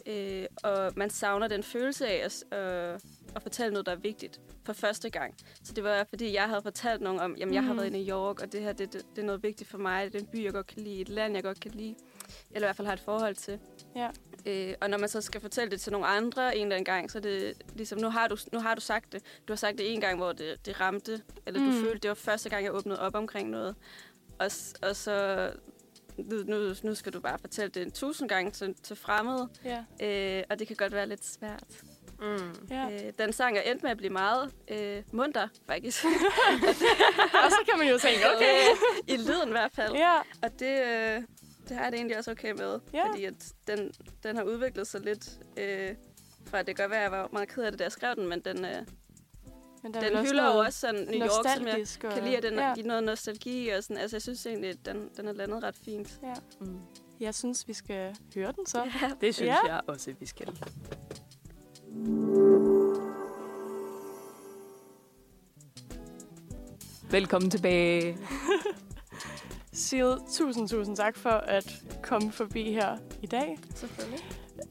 Speaker 5: Øh, og man savner den følelse af at, øh, at fortælle noget, der er vigtigt for første gang. Så det var, fordi jeg havde fortalt nogen om, jamen jeg har
Speaker 2: Mm.
Speaker 5: været i New York, og det her, det, det, det er noget vigtigt for mig. Det er en by, jeg godt kan lide, et land, jeg godt kan lide. Eller i hvert fald har et forhold til.
Speaker 2: Ja.
Speaker 5: Øh, og når man så skal fortælle det til nogle andre en eller anden gang, så er det ligesom, nu har du, nu har du sagt det. Du har sagt det en gang, hvor det, det ramte, eller mm. Du følte, det var første gang, jeg åbnede op omkring noget. Og, og så, nu, nu, skal du bare fortælle det en tusind gange til, til fremmede,
Speaker 2: Ja.
Speaker 5: øh, og det kan godt være lidt svært.
Speaker 1: Mm.
Speaker 2: ja.
Speaker 5: Øh, den sang er endt med at blive meget øh, munter, faktisk.
Speaker 2: Og så kan man jo tænke, okay.
Speaker 5: Øh, I lyden i hvert fald.
Speaker 2: Ja,
Speaker 5: Og det, øh, det har jeg det egentlig også okay med,
Speaker 2: Ja.
Speaker 5: fordi at den, den har udviklet sig lidt øh, fra, det kan godt være, at jeg var meget ked af det, da jeg skrev den, men den, øh,
Speaker 2: men der er
Speaker 5: den hylder jo også sådan New York, som jeg
Speaker 2: og-
Speaker 5: kan lide, at den
Speaker 2: ja.
Speaker 5: ja. noget nostalgi og sådan. Altså, jeg synes egentlig, at den, den er landet ret fint.
Speaker 2: Ja.
Speaker 1: Mm.
Speaker 2: Jeg synes, vi skal høre den så.
Speaker 5: Ja.
Speaker 1: Det synes
Speaker 2: Ja.
Speaker 1: jeg også, vi skal. Velkommen tilbage.
Speaker 2: Sil, tusind, tusind tak for at komme forbi her i dag.
Speaker 5: Selvfølgelig.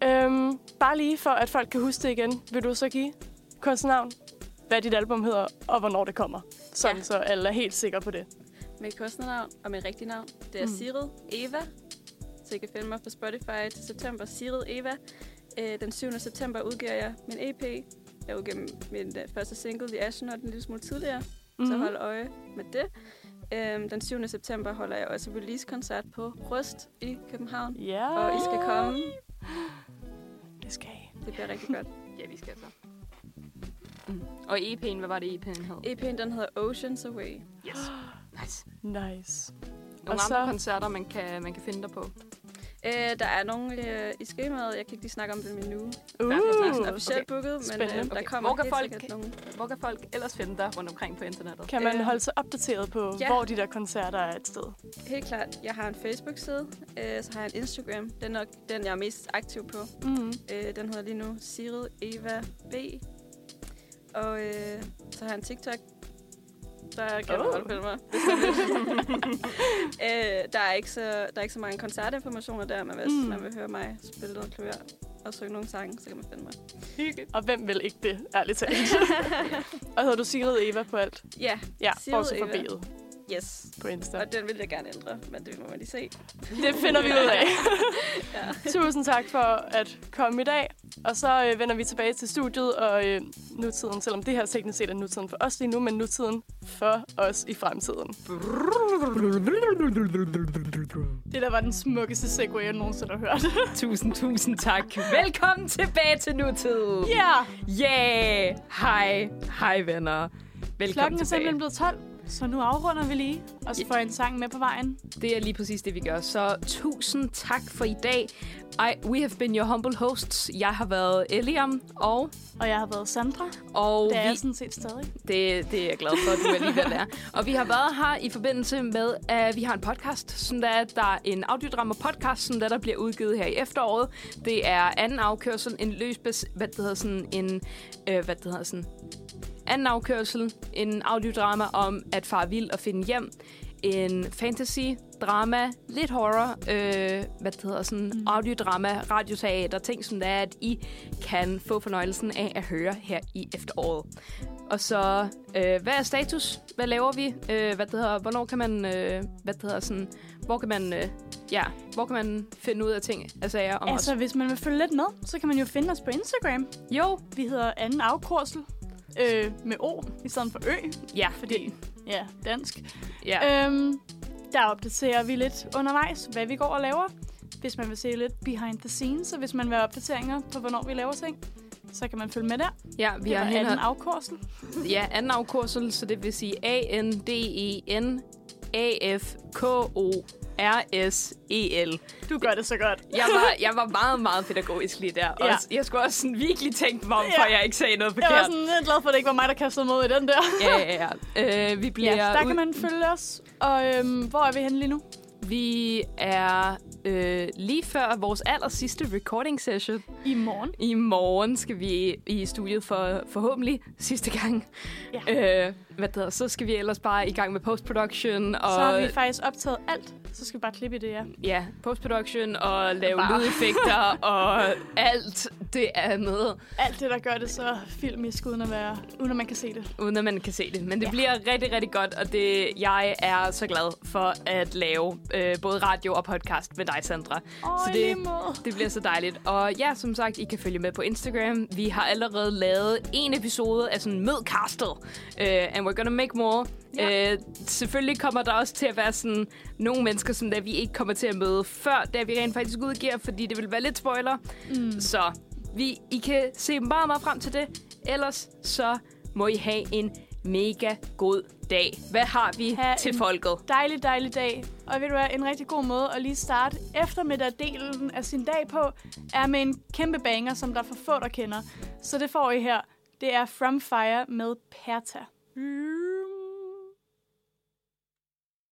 Speaker 2: Øhm, bare lige for, at folk kan huske det igen, vil du så give kunstnavn, hvad dit album hedder, og hvornår det kommer. Sådan, ja. Så alle er helt sikre på det.
Speaker 5: Mit kunstnernavn og mit rigtige navn, det er
Speaker 2: Mm.
Speaker 5: mm. Sigrid Eva. Så I kan finde mig på Spotify til september. Sigrid Eva. Øh, den 7. september udgiver jeg min EP. Jeg udgiver min uh, første single, The Astronaut, en lille smule tidligere. Mm-hmm. Så hold øje med det. Øhm, den 7. september holder jeg også release-koncert på Rust i København.
Speaker 2: Ja.
Speaker 5: Og I skal komme.
Speaker 2: Det skal I.
Speaker 5: Det bliver rigtig godt.
Speaker 1: Ja, vi skal så. Mm. Og EP'en, hvad var det EP'en hed?
Speaker 5: EP'en, den hedder Oceans Away.
Speaker 1: Yes. Nice.
Speaker 2: Nice.
Speaker 1: Nogle
Speaker 2: Og
Speaker 1: andre
Speaker 2: så-
Speaker 1: koncerter, man kan, man kan finde dig på.
Speaker 5: Øh, der er nogle øh, i skemaet. Jeg kan ikke lige snakke om dem endnu.
Speaker 2: Uh,
Speaker 5: Jeg er sådan officielt
Speaker 1: okay.
Speaker 5: booket, men øh, der
Speaker 1: Okay.
Speaker 5: kommer
Speaker 1: Hvor kan
Speaker 5: helt
Speaker 1: folk-
Speaker 5: sikkert nogle.
Speaker 1: Hvor kan folk ellers finde dig rundt omkring på internettet?
Speaker 2: kan man
Speaker 5: Øh,
Speaker 2: holde sig opdateret på,
Speaker 5: ja.
Speaker 2: hvor de der koncerter er et sted?
Speaker 5: Helt klart. Jeg har en Facebook-side, øh, så har jeg en Instagram. Den er nok den, jeg er mest aktiv på.
Speaker 2: Mm.
Speaker 5: Øh, den hedder lige nu Sigrid Eva B. Og øh, så har jeg en TikTok. Der kan
Speaker 2: Oh.
Speaker 5: følge mig. øh, der, er ikke så, der er ikke så mange koncertinformationer der, men hvis
Speaker 2: Mm.
Speaker 5: man vil høre mig spille noget klaver og synge nogle sange, så kan man finde mig.
Speaker 2: Og hvem vil ikke det, ærligt talt? og hedder du Sigrid Eva på alt?
Speaker 5: Ja,
Speaker 2: Ja,
Speaker 5: Sigrid Eva. Yes.
Speaker 4: på Insta.
Speaker 5: Og den vil jeg gerne ændre, men det må man lige se.
Speaker 4: Det finder vi ud af.
Speaker 5: Ja.
Speaker 4: Tusind tak for at komme i dag. Og så øh, vender vi tilbage til studiet og øh, nutiden, selvom det her teknisk set er nutiden for os lige nu, men nutiden for os i fremtiden. Det der var den smukkeste segue, jeg nogensinde har hørt.
Speaker 1: Tusind, tusind tak. Velkommen tilbage til nutid.
Speaker 4: Ja!
Speaker 1: Yeah! Hej. Hej, venner. Velkommen
Speaker 2: Klokken er
Speaker 1: tilbage.
Speaker 2: simpelthen blevet 12, så nu afrunder vi lige, og så får jeg en sang med på vejen.
Speaker 1: Det er lige præcis det, vi gør. Så tusind tak for i dag. I, we have been your humble hosts. Jeg har været Eliam, og,
Speaker 2: Og jeg har været Sandra.
Speaker 1: og
Speaker 2: Det er
Speaker 1: vi,
Speaker 2: jeg sådan set stadig.
Speaker 1: det, det er jeg glad for, at du alligevel er. Og vi har været her i forbindelse med, at vi har en podcast. Sådan der, der er en audiodrama podcast, sådan der, der bliver udgivet her i efteråret. Det er anden afkørsel, en løsbes... Hvad det hedder sådan en... Øh, hvad det hedder sådan... Anden afkørsel, en audiodrama om at far vild og finde hjem. En fantasy, drama, lidt horror, øh, hvad det hedder, sådan mm. audiodrama, radioteater, ting som det er, at I kan få fornøjelsen af at høre her i efteråret. Og så, øh, hvad er status? Hvad laver vi? Øh, hvad det hedder, hvornår kan man, øh, hvad det hedder, sådan, hvor kan man, øh, ja, hvor kan man finde ud af ting, altså sager om
Speaker 2: Altså, hvis man vil følge lidt med, så kan man jo finde os på Instagram.
Speaker 1: os? Jo,
Speaker 2: Vi hedder anden afkursel øh, med O i stedet for Ø,
Speaker 1: ja,
Speaker 2: fordi, ja, dansk.
Speaker 1: ja.
Speaker 2: Øhm, der opdaterer vi lidt undervejs, hvad vi går og laver. Hvis man vil se lidt behind the scenes, og hvis man vil have opdateringer på, hvornår vi laver ting, så kan man følge med der.
Speaker 1: ja, vi
Speaker 2: Det
Speaker 1: har
Speaker 2: anden afkursel.
Speaker 1: Ja, anden afkursel, så det vil sige A-N-D-E-N A-F-K-O-R-S-E-L.
Speaker 2: Du gør det så godt.
Speaker 1: Jeg var, jeg var meget, meget pædagogisk lige der. Og
Speaker 2: Ja.
Speaker 1: jeg skulle også sådan virkelig tænke mig om,
Speaker 2: Ja.
Speaker 1: for jeg ikke sagde noget
Speaker 2: Jeg var
Speaker 1: forkert.
Speaker 2: sådan lidt glad for, at det ikke var mig, der kastede mod i den der.
Speaker 1: Ja, ja, ja. Øh, vi bliver
Speaker 2: Ja, der
Speaker 1: ud-
Speaker 2: kan man følge os. Og øhm, hvor er vi henne lige nu?
Speaker 1: Vi er øh, lige før vores aller sidste recording session.
Speaker 2: I morgen.
Speaker 1: I morgen skal vi i studiet for forhåbentlig sidste gang.
Speaker 2: Ja.
Speaker 1: Øh, hvad hedder, så skal vi ellers bare i gang med post-production. Og,
Speaker 2: Så har vi faktisk optaget alt. Så skal vi bare klippe i det, ja.
Speaker 1: Ja, post-production og lave
Speaker 2: Bare.
Speaker 1: lydeffekter og alt det andet,
Speaker 2: Alt det, der gør det så filmisk, uden at, være, uden at man kan se det.
Speaker 1: uden at man kan se det. Men det
Speaker 2: Ja.
Speaker 1: bliver rigtig, rigtig godt, og det, jeg er så glad for at lave øh, både radio og podcast med dig, Sandra.
Speaker 2: Åh,
Speaker 1: Så det-. Det bliver så dejligt. Og ja, som sagt, I kan følge med på Instagram. Vi har allerede lavet en episode af sådan Mød Castle. Uh, and we're gonna make more.
Speaker 2: Ja.
Speaker 1: Uh, selvfølgelig kommer der også til at være sådan nogle mennesker, som der vi ikke kommer til at møde før, da vi rent faktisk udgiver, fordi det vil være lidt spoiler.
Speaker 2: Mm.
Speaker 1: Så vi, I kan se meget, meget frem til det. Ellers så må I have en mega god dag. Hvad har vi
Speaker 2: Ha'
Speaker 1: til
Speaker 2: en-
Speaker 1: folket?
Speaker 2: Dejlig, dejlig dag. Og ved du hvad, en rigtig god måde at lige starte eftermiddagdelen af sin dag på, er med en kæmpe banger, som der er for få, der kender. Så det får I her. Det er From Fire med Perta. 嗯。